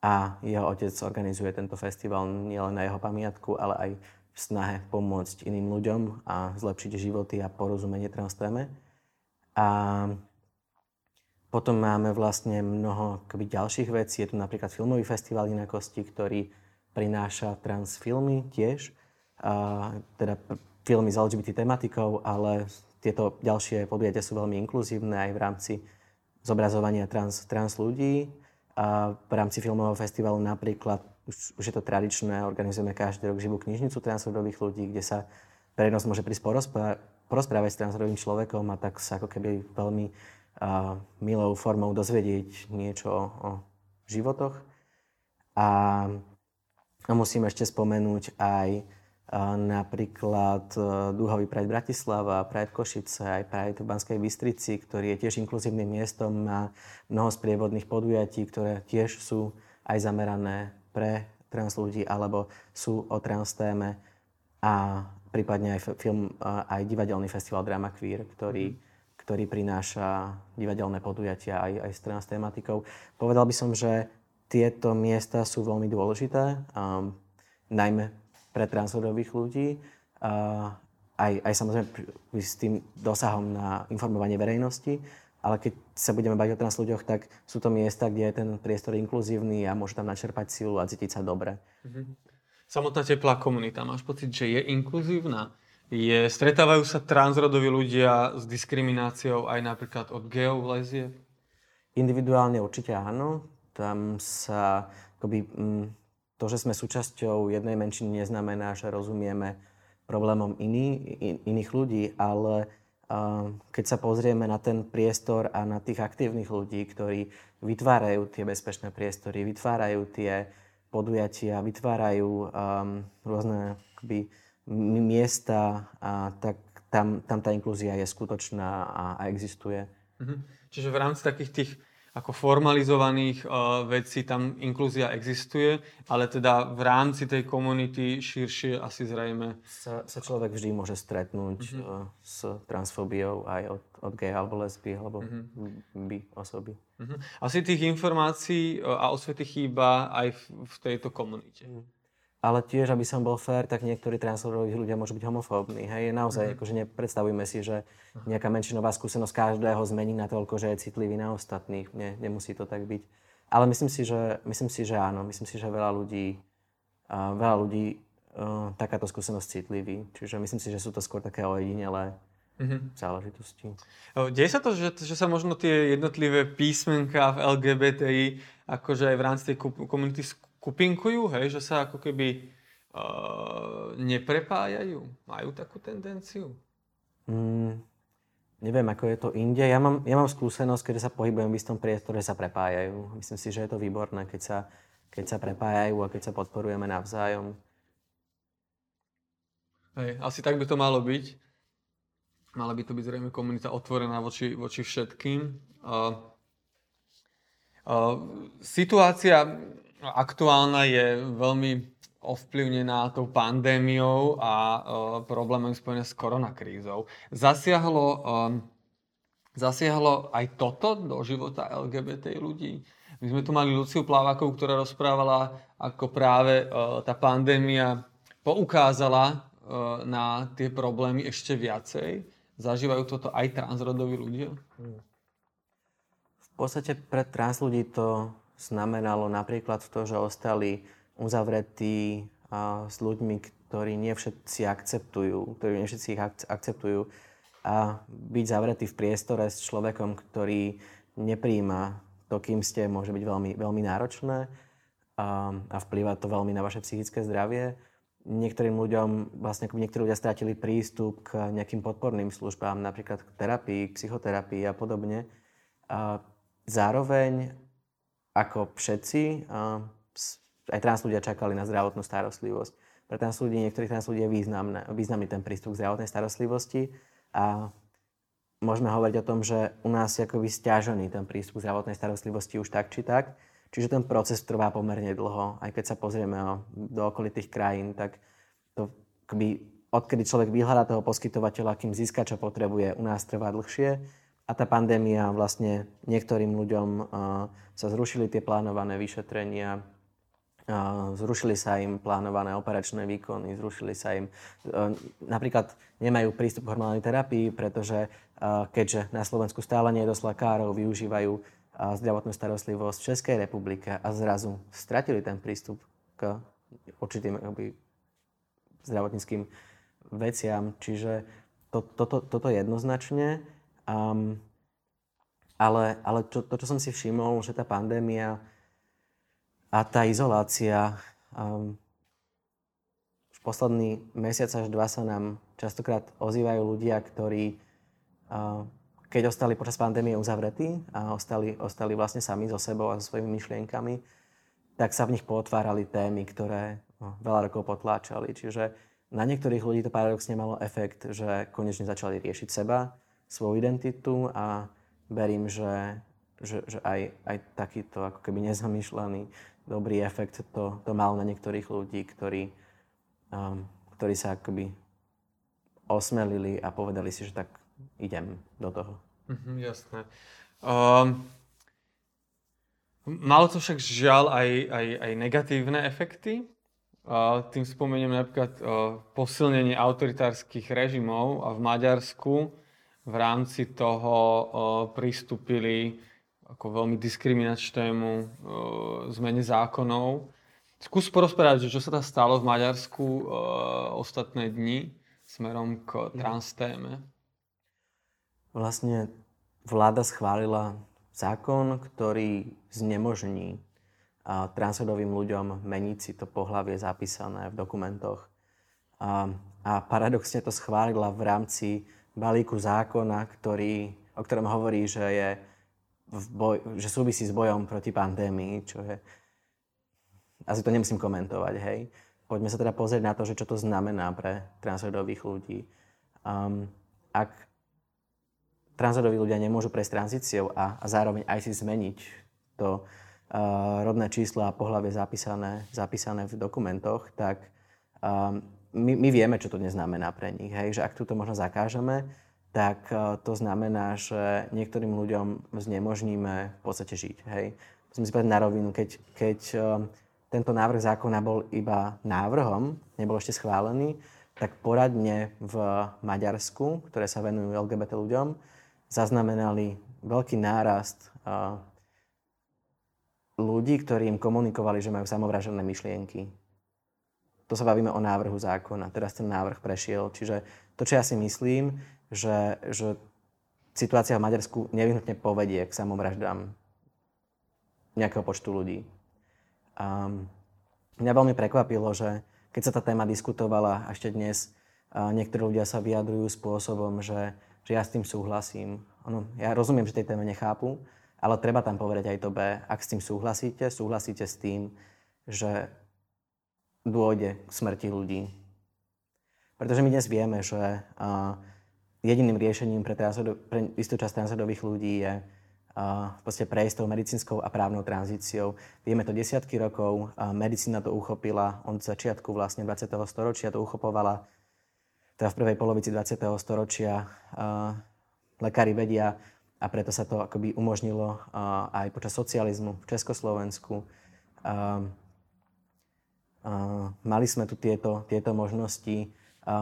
A jeho otec organizuje tento festival nielen na jeho pamiatku, ale aj v snahe pomôcť iným ľuďom a zlepšiť životy a porozumenie trans téme. A potom máme vlastne mnoho kby, ďalších vecí. Je tu napríklad filmový festival inakosti, ktorý prináša trans filmy tiež. A, teda filmy s LGBT tematikou, ale tieto ďalšie podujatia sú veľmi inkluzívne aj v rámci zobrazovania trans, trans ľudí. A v rámci filmového festivalu napríklad, už, už je to tradičné, organizujeme každý rok živú knižnicu transrodových ľudí, kde sa verejnosť môže prísť porozprávať s transrodovým človekom a tak sa ako keby veľmi milou formou dozvedieť niečo o, životoch. A, musím ešte spomenúť aj napríklad e, Dúhový Pride Bratislava, Pride Košice, aj Pride v Banskej Bystrici, ktorý je tiež inkluzívnym miestom, má mnoho sprievodných podujatí, ktoré tiež sú aj zamerané pre trans ľudí alebo sú o trans téme a prípadne aj film, e, aj divadelný festival Drama Queer, ktorý, ktorý prináša divadelné podujatia aj, aj s trans tematikou. Povedal by som, že tieto miesta sú veľmi dôležité, um, najmä pre transrodových ľudí. Uh, aj, aj samozrejme s tým dosahom na informovanie verejnosti, ale keď sa budeme baviť o trans ľuďoch, tak sú to miesta, kde je ten priestor inkluzívny a môže tam načerpať silu a cítiť sa dobre. Mm-hmm. Samotná teplá komunita, máš pocit, že je inkluzívna? Je, stretávajú sa transrodoví ľudia s diskrimináciou aj napríklad od geov lezie? Individuálne určite áno. Tam sa akoby, mm, to, že sme súčasťou jednej menšiny, neznamená, že rozumieme problémom iný, in, iných ľudí, ale keď sa pozrieme na ten priestor a na tých aktívnych ľudí, ktorí vytvárajú tie bezpečné priestory, vytvárajú tie podujatia, vytvárajú um, rôzne akby, miesta, a tak tam, tam tá inklúzia je skutočná a, a existuje. Mhm. Čiže v rámci takých tých ako formalizovaných uh, vecí tam inklúzia existuje, ale teda v rámci tej komunity širšie asi zrejme... Sa, sa človek vždy môže stretnúť mm-hmm. uh, s transfóbiou aj od, od gay alebo lesby alebo mm-hmm. by osoby. Mm-hmm. Asi tých informácií uh, a osvety chýba aj v, v tejto komunite. Mm. Ale tiež, aby som bol fér, tak niektorí transrodoví ľudia môžu byť homofóbni. Hej, naozaj, mm. akože nepredstavujme si, že nejaká menšinová skúsenosť každého zmení na toľko, že je citlivý na ostatných. Nie, nemusí to tak byť. Ale myslím si, že, myslím si, že áno. Myslím si, že veľa ľudí, uh, veľa ľudí uh, takáto skúsenosť citlivý. Čiže myslím si, že sú to skôr také ojedinelé mm-hmm. záležitosti. Deje sa to, že, že sa možno tie jednotlivé písmenka v LGBTI akože aj v rámci tej komunity kupinkujú, hej, že sa ako keby uh, neprepájajú? Majú takú tendenciu? Mm, neviem, ako je to inde. Ja mám, ja mám skúsenosť, keď sa pohybujem v istom priestore, sa prepájajú. Myslím si, že je to výborné, keď sa, keď sa prepájajú a keď sa podporujeme navzájom. Hej, asi tak by to malo byť. Mala by to byť zrejme komunita otvorená voči, voči všetkým. Uh, uh, situácia aktuálna je veľmi ovplyvnená tou pandémiou a uh, problémom spojené s koronakrízou. Zasiahlo, um, zasiahlo aj toto do života LGBT ľudí? My sme tu mali Luciu Plávakovú, ktorá rozprávala, ako práve uh, tá pandémia poukázala uh, na tie problémy ešte viacej. Zažívajú toto aj transrodoví ľudia? V podstate pre trans ľudí to znamenalo napríklad to, že ostali uzavretí s ľuďmi, ktorí nie všetci akceptujú, ktorí nie všetci ich akceptujú a byť zavretý v priestore s človekom, ktorý nepríjma to, kým ste, môže byť veľmi, veľmi náročné a, a vplýva to veľmi na vaše psychické zdravie. Niektorým ľuďom, vlastne niektorí ľudia strátili prístup k nejakým podporným službám, napríklad k terapii, k psychoterapii a podobne. A zároveň ako všetci, aj trans ľudia čakali na zdravotnú starostlivosť. Pre trans ľudí, niektorých trans ľudí je významné, významný ten prístup k zdravotnej starostlivosti a môžeme hovoriť o tom, že u nás je akoby stiažený ten prístup k zdravotnej starostlivosti už tak či tak. Čiže ten proces trvá pomerne dlho. Aj keď sa pozrieme do okolitých krajín, tak to akoby, odkedy človek vyhľadá toho poskytovateľa, kým získa, čo potrebuje, u nás trvá dlhšie. A tá pandémia vlastne niektorým ľuďom sa zrušili tie plánované vyšetrenia, zrušili sa im plánované operačné výkony, zrušili sa im... Napríklad nemajú prístup k hormonálnej terapii, pretože keďže na Slovensku stále nie je dosť lekárov, využívajú zdravotnú starostlivosť v Českej republike a zrazu stratili ten prístup k určitým akoby, zdravotníckým veciam. Čiže to, toto, toto jednoznačne. Um, ale ale to, to, čo som si všimol, že tá pandémia a tá izolácia, um, v posledný mesiac až dva sa nám častokrát ozývajú ľudia, ktorí, uh, keď ostali počas pandémie uzavretí a ostali, ostali vlastne sami so sebou a so svojimi myšlienkami, tak sa v nich potvárali témy, ktoré no, veľa rokov potláčali. Čiže na niektorých ľudí to paradoxne malo efekt, že konečne začali riešiť seba, svoju identitu a verím, že, že, že aj, aj takýto ako keby nezamýšľaný dobrý efekt to, to mal na niektorých ľudí, ktorí, um, ktorí sa akoby osmelili a povedali si, že tak idem do toho. Mm-hmm, jasné. Um, malo to však žiaľ aj, aj, aj negatívne efekty. Uh, tým spomeniem napríklad uh, posilnenie autoritárskych režimov a v Maďarsku v rámci toho pristúpili ako veľmi diskriminačnému zmene zákonov. Skús porozprávať, že čo sa tam stalo v Maďarsku ostatné dni smerom k trans téme. Vlastne vláda schválila zákon, ktorý znemožní transrodovým ľuďom meniť si to pohlavie zapísané v dokumentoch. A, a paradoxne to schválila v rámci balíku zákona, ktorý, o ktorom hovorí, že, je v boj, že súvisí s bojom proti pandémii, čo je... Asi to nemusím komentovať, hej. Poďme sa teda pozrieť na to, že čo to znamená pre transrodových ľudí. Um, ak transrodoví ľudia nemôžu prejsť tranzíciou a, a zároveň aj si zmeniť to uh, rodné číslo a pohľavie zapísané, zapísané v dokumentoch, tak um, my, my vieme, čo to neznamená pre nich. Hej? Že ak túto možno zakážeme, tak uh, to znamená, že niektorým ľuďom znemožníme v podstate žiť. Hej? Musím si povedať na rovinu, keď, keď uh, tento návrh zákona bol iba návrhom, nebol ešte schválený, tak poradne v Maďarsku, ktoré sa venujú LGBT ľuďom, zaznamenali veľký nárast ľudí, ktorí im komunikovali, že majú samovražené myšlienky. To sa bavíme o návrhu zákona. Teraz ten návrh prešiel. Čiže to, čo ja si myslím, že, že situácia v Maďarsku nevyhnutne povedie k samovraždám nejakého počtu ľudí. A mňa veľmi prekvapilo, že keď sa tá téma diskutovala ešte dnes, niektorí ľudia sa vyjadrujú spôsobom, že že ja s tým súhlasím. Ono, ja rozumiem, že tej téme nechápu, ale treba tam povedať aj to B. Ak s tým súhlasíte, súhlasíte s tým, že dôjde k smrti ľudí. Pretože my dnes vieme, že jediným riešením pre, pre istú časť transrodových ľudí je v prejsť tou medicínskou a právnou tranzíciou. Vieme to desiatky rokov, medicína to uchopila od začiatku vlastne 20. storočia, to uchopovala teda v prvej polovici 20. storočia lekári vedia a preto sa to akoby umožnilo aj počas socializmu v Československu. Mali sme tu tieto, tieto možnosti.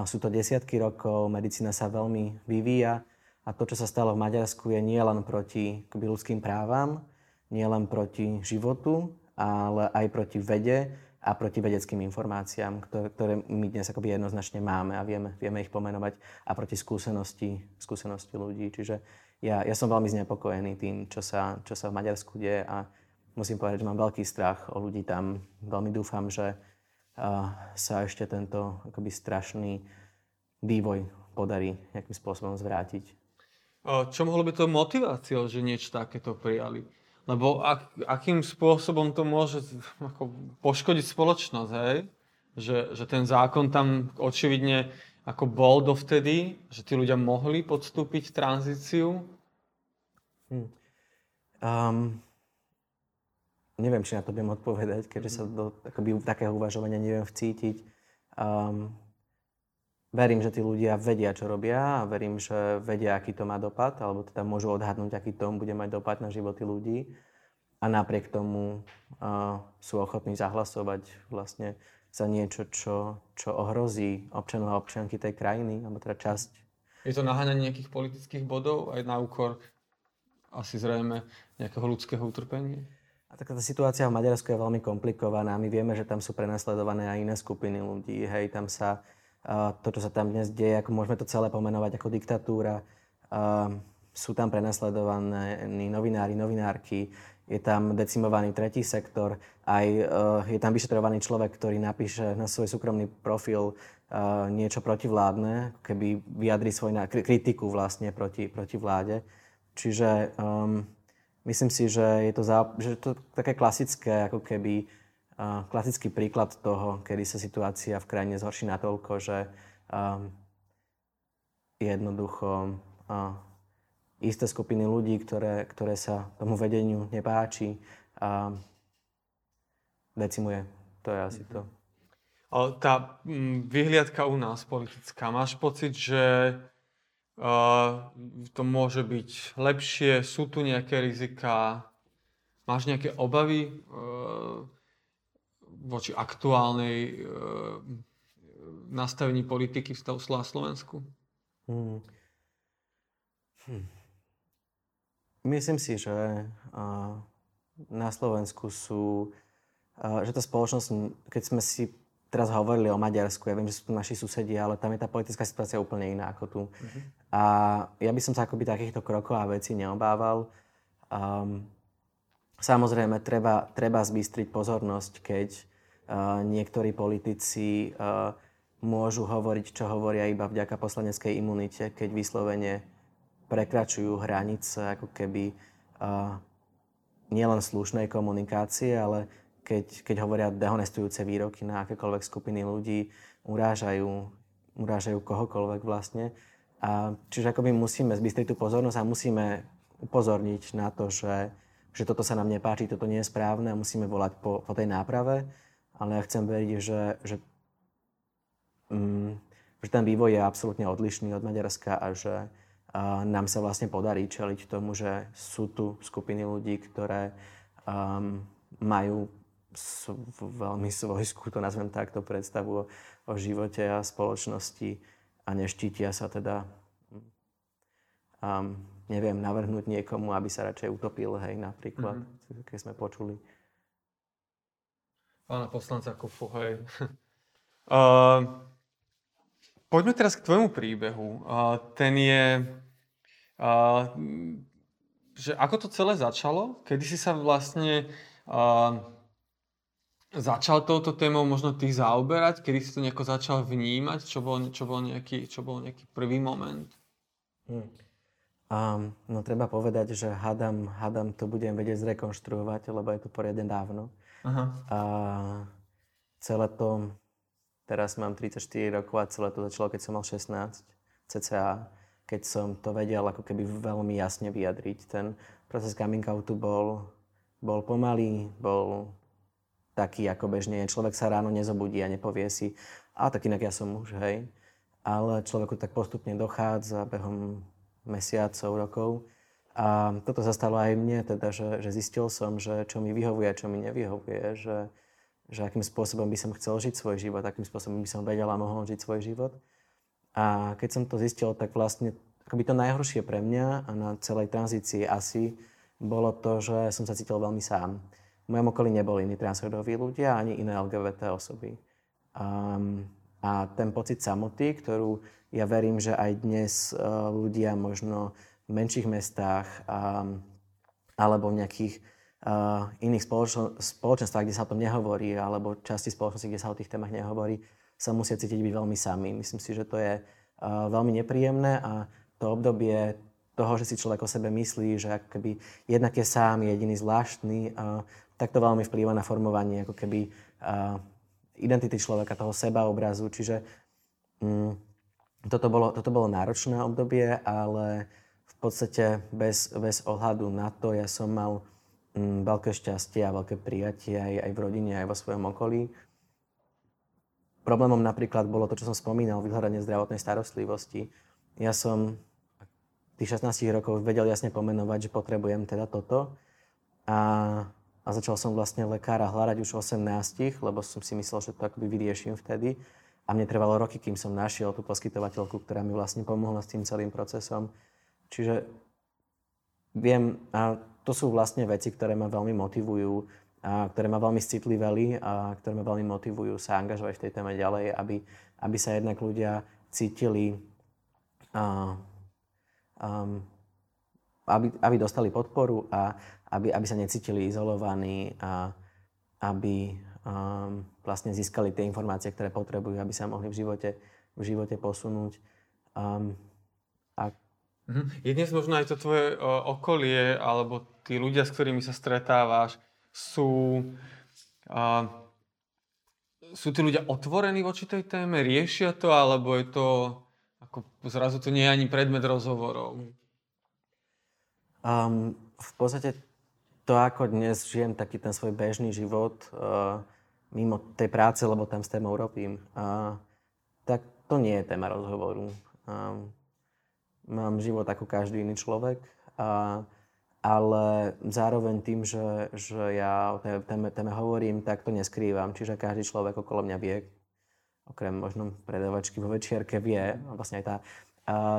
Sú to desiatky rokov, medicína sa veľmi vyvíja a to, čo sa stalo v Maďarsku, je nie len proti ľudským právam, nie len proti životu, ale aj proti vede a proti vedeckým informáciám, ktoré, my dnes akoby jednoznačne máme a vieme, vieme ich pomenovať a proti skúsenosti, skúsenosti ľudí. Čiže ja, ja som veľmi znepokojený tým, čo sa, čo sa v Maďarsku deje a musím povedať, že mám veľký strach o ľudí tam. Veľmi dúfam, že sa ešte tento akoby strašný vývoj podarí nejakým spôsobom zvrátiť. Čo mohlo by to motiváciou, že niečo takéto prijali? Lebo ak, akým spôsobom to môže ako, poškodiť spoločnosť, hej? Že, že ten zákon tam očividne ako bol dovtedy, že tí ľudia mohli podstúpiť tranzíciu? Hmm. Um, neviem, či na to budem odpovedať, keďže sa do akoby, takého uvažovania neviem vcítiť. Um, verím, že tí ľudia vedia, čo robia a verím, že vedia, aký to má dopad, alebo teda môžu odhadnúť, aký to bude mať dopad na životy ľudí. A napriek tomu uh, sú ochotní zahlasovať vlastne za niečo, čo, čo ohrozí občanov a občianky tej krajiny, alebo teda časť. Je to naháňanie nejakých politických bodov aj na úkor asi zrejme nejakého ľudského utrpenia? A tak tá situácia v Maďarsku je veľmi komplikovaná. My vieme, že tam sú prenasledované aj iné skupiny ľudí. Hej, tam sa to, čo sa tam dnes deje, ako môžeme to celé pomenovať ako diktatúra. Sú tam prenasledovaní novinári, novinárky, je tam decimovaný tretí sektor, aj je tam vyšetrovaný človek, ktorý napíše na svoj súkromný profil niečo protivládne, keby vyjadri svoj kritiku vlastne proti, proti vláde. Čiže um, myslím si, že je to, za, že to také klasické, ako keby klasický príklad toho, kedy sa situácia v krajine zhorší natoľko, že um, jednoducho uh, isté skupiny ľudí, ktoré, ktoré sa tomu vedeniu nepáči, um, decimuje. To je asi to. Tá vyhliadka u nás politická, máš pocit, že uh, to môže byť lepšie? Sú tu nejaké rizika? Máš nejaké obavy? Uh, voči aktuálnej e, nastavení politiky v Slovensku? Hmm. Hm. Myslím si, že uh, na Slovensku sú, uh, že tá spoločnosť, keď sme si teraz hovorili o Maďarsku, ja viem, že sú tu naši susedia, ale tam je tá politická situácia úplne iná ako tu. Uh-huh. A ja by som sa akoby takýchto krokov a vecí neobával. Um, samozrejme, treba, treba zbystriť pozornosť, keď niektorí politici môžu hovoriť, čo hovoria iba vďaka poslaneckej imunite, keď vyslovene prekračujú hranice ako keby uh, nielen slušnej komunikácie, ale keď, keď hovoria dehonestujúce výroky na akékoľvek skupiny ľudí, urážajú, urážajú kohokoľvek vlastne. A čiže akoby musíme zbystriť tú pozornosť a musíme upozorniť na to, že, že toto sa nám nepáči, toto nie je správne a musíme volať po, po tej náprave. Ale ja chcem veriť, že, že mm, že ten vývoj je absolútne odlišný od Maďarska a že a nám sa vlastne podarí čeliť tomu, že sú tu skupiny ľudí, ktoré um, majú veľmi svojskú, <laughs> to nazvem takto, predstavu o, o živote a spoločnosti a neštítia sa teda, um, neviem, navrhnúť niekomu, aby sa radšej utopil, hej, napríklad, mm-hmm. keď sme počuli. Pána poslanca Kufu, hej. <laughs> uh... Poďme teraz k tvojmu príbehu. Uh, ten je... Uh, že ako to celé začalo? Kedy si sa vlastne uh, začal touto témou možno ty zaoberať? Kedy si to nejako začal vnímať? Čo bol, čo bol, nejaký, čo bol nejaký prvý moment? Hmm. Um, no treba povedať, že hadam, hadam to budem vedieť zrekonštruovať, lebo je to poriadne dávno. Aha. A celé to Teraz mám 34 rokov a celé to začalo, keď som mal 16 cca, keď som to vedel ako keby veľmi jasne vyjadriť. Ten proces coming outu bol, bol pomalý, bol taký, ako bežne Človek sa ráno nezobudí a nepovie si, a tak inak ja som muž, hej. Ale človeku tak postupne dochádza behom mesiacov, rokov. A toto sa stalo aj mne, teda, že, že zistil som, že čo mi vyhovuje a čo mi nevyhovuje, že, že akým spôsobom by som chcel žiť svoj život, akým spôsobom by som vedel a mohol žiť svoj život. A keď som to zistil, tak vlastne akoby to najhoršie pre mňa a na celej tranzícii asi bolo to, že som sa cítil veľmi sám. V mojom okolí neboli iní transrodoví ľudia, ani iné LGBT osoby. Um, a ten pocit samoty, ktorú ja verím, že aj dnes uh, ľudia možno v menších mestách um, alebo v nejakých uh, iných spoločno, spoločenstvách, kde sa o tom nehovorí, alebo časti spoločnosti, kde sa o tých témach nehovorí, sa musia cítiť byť veľmi sami. Myslím si, že to je uh, veľmi nepríjemné a to obdobie toho, že si človek o sebe myslí, že ako keby jednak je sám, je jediný zvláštny, uh, tak to veľmi vplýva na formovanie ako keby uh, identity človeka, toho seba obrazu. Čiže um, toto, bolo, toto bolo náročné obdobie, ale v podstate bez, bez ohľadu na to ja som mal mm, veľké šťastie a veľké prijatie aj, aj v rodine, aj vo svojom okolí. Problémom napríklad bolo to, čo som spomínal, vyhľadanie zdravotnej starostlivosti. Ja som tých 16 rokov vedel jasne pomenovať, že potrebujem teda toto. A, a začal som vlastne lekára hľadať už 18, lebo som si myslel, že to akoby vyrieším vtedy. A mne trvalo roky, kým som našiel tú poskytovateľku, ktorá mi vlastne pomohla s tým celým procesom. Čiže viem, a to sú vlastne veci, ktoré ma veľmi motivujú, a ktoré ma veľmi citliveli a ktoré ma veľmi motivujú sa angažovať v tej téme ďalej, aby, aby sa jednak ľudia cítili, a, um, aby, aby dostali podporu a aby, aby sa necítili izolovaní a aby um, vlastne získali tie informácie, ktoré potrebujú, aby sa mohli v živote, v živote posunúť. Um, a Mhm. Je dnes možno aj to tvoje okolie, alebo tí ľudia, s ktorými sa stretávaš, sú, uh, sú tí ľudia otvorení voči tej téme, riešia to, alebo je to, ako zrazu to nie je ani predmet rozhovorov? Um, v podstate to, ako dnes žijem taký ten svoj bežný život, uh, mimo tej práce, lebo tam s témou robím, uh, tak to nie je téma rozhovoru. Um, mám život ako každý iný človek, a, ale zároveň tým, že, že ja o tej téme, téme hovorím, tak to neskrývam. Čiže každý človek okolo mňa vie, okrem možno predavačky vo večierke vie, vlastne aj tá.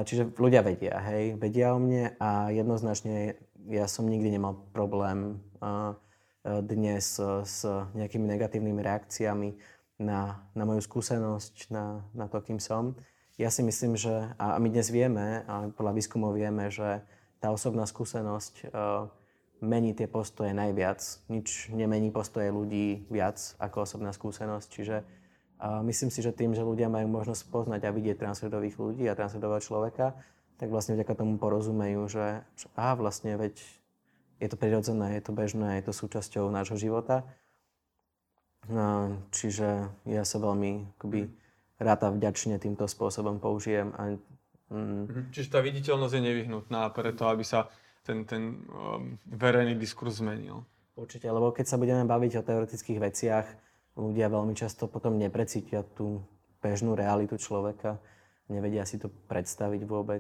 Čiže ľudia vedia, hej, vedia o mne a jednoznačne ja som nikdy nemal problém dnes s nejakými negatívnymi reakciami na, na moju skúsenosť, na, na to, kým som. Ja si myslím, že, a my dnes vieme, a podľa výskumov vieme, že tá osobná skúsenosť uh, mení tie postoje najviac. Nič nemení postoje ľudí viac ako osobná skúsenosť. Čiže myslím si, že tým, že ľudia majú možnosť poznať a vidieť transrodových ľudí a transrodového človeka, tak vlastne vďaka tomu porozumejú, že, že aha, vlastne veď je to prirodzené, je to bežné, je to súčasťou nášho života. A, čiže ja sa veľmi akoby, rád a vďačne týmto spôsobom použijem. A, mm. Čiže tá viditeľnosť je nevyhnutná preto, aby sa ten, ten um, verejný diskurs zmenil. Určite, lebo keď sa budeme baviť o teoretických veciach, ľudia veľmi často potom neprecítia tú bežnú realitu človeka, nevedia si to predstaviť vôbec.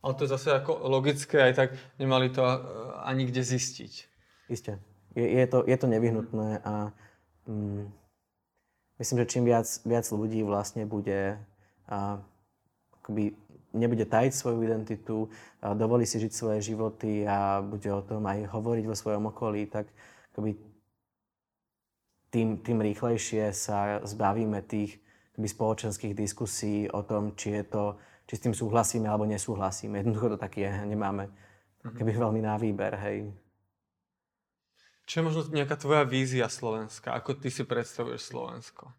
Ale to je zase ako logické, aj tak nemali to ani kde zistiť. Isté. Je, je, to, je to nevyhnutné a mm, myslím, že čím viac, viac ľudí vlastne bude a, akoby nebude tajiť svoju identitu, a dovolí si žiť svoje životy a bude o tom aj hovoriť vo svojom okolí, tak akoby tým, tým rýchlejšie sa zbavíme tých spoločenských diskusí o tom, či, je to, či s tým súhlasíme alebo nesúhlasíme. Jednoducho to tak je, nemáme mhm. keby veľmi na výber, hej. Čo je možno nejaká tvoja vízia Slovenska? Ako ty si predstavuješ Slovensko?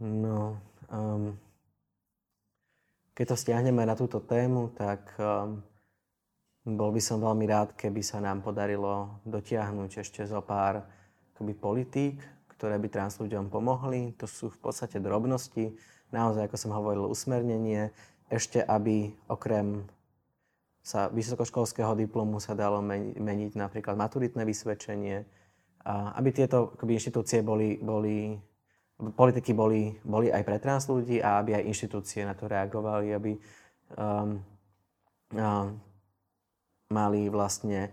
No, um, keď to stiahneme na túto tému, tak um, bol by som veľmi rád, keby sa nám podarilo dotiahnuť ešte zo pár akoby politík, ktoré by trans ľuďom pomohli. To sú v podstate drobnosti, naozaj, ako som hovoril, usmernenie. Ešte, aby okrem sa vysokoškolského diplomu sa dalo meniť napríklad maturitné vysvedčenie, aby tieto akoby, inštitúcie boli, boli politiky boli, boli aj pre trans ľudí a aby aj inštitúcie na to reagovali, aby um, um, mali vlastne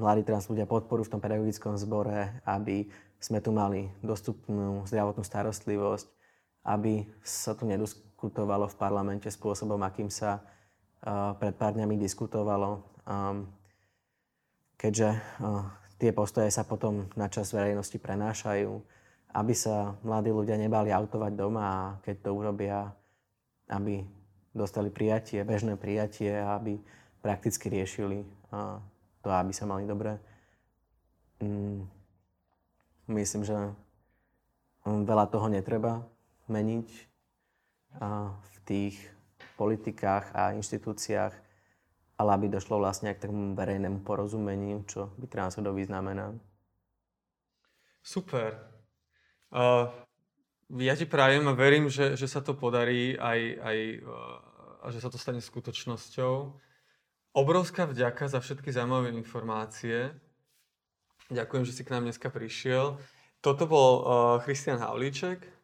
mladí trans ľudia podporu v tom pedagogickom zbore, aby sme tu mali dostupnú zdravotnú starostlivosť, aby sa tu nediskutovalo v parlamente spôsobom, akým sa pred pár dňami diskutovalo. Keďže tie postoje sa potom na čas verejnosti prenášajú, aby sa mladí ľudia nebali autovať doma a keď to urobia, aby dostali prijatie, bežné prijatie a aby prakticky riešili to, aby sa mali dobre. Mm, myslím, že veľa toho netreba meniť v tých politikách a inštitúciách, ale aby došlo vlastne k takému verejnému porozumeniu, čo by transrodový znamená. Super. Uh, ja ti prajem a verím, že, že sa to podarí aj, aj, uh, a že sa to stane skutočnosťou. Obrovská vďaka za všetky zaujímavé informácie. Ďakujem, že si k nám dneska prišiel. Toto bol uh, Christian Havlíček.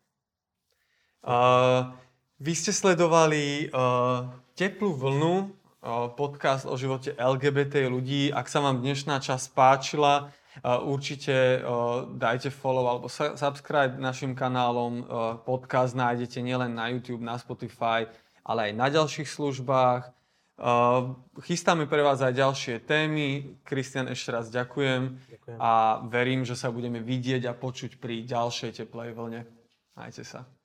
Uh, vy ste sledovali uh, Teplú vlnu, uh, podcast o živote LGBT ľudí. Ak sa vám dnešná časť páčila, uh, určite uh, dajte follow alebo subscribe našim kanálom. Uh, podcast nájdete nielen na YouTube, na Spotify, ale aj na ďalších službách. Chystáme pre vás aj ďalšie témy. Kristian, ešte raz ďakujem. ďakujem. A verím, že sa budeme vidieť a počuť pri ďalšej teplej vlne. Majte sa.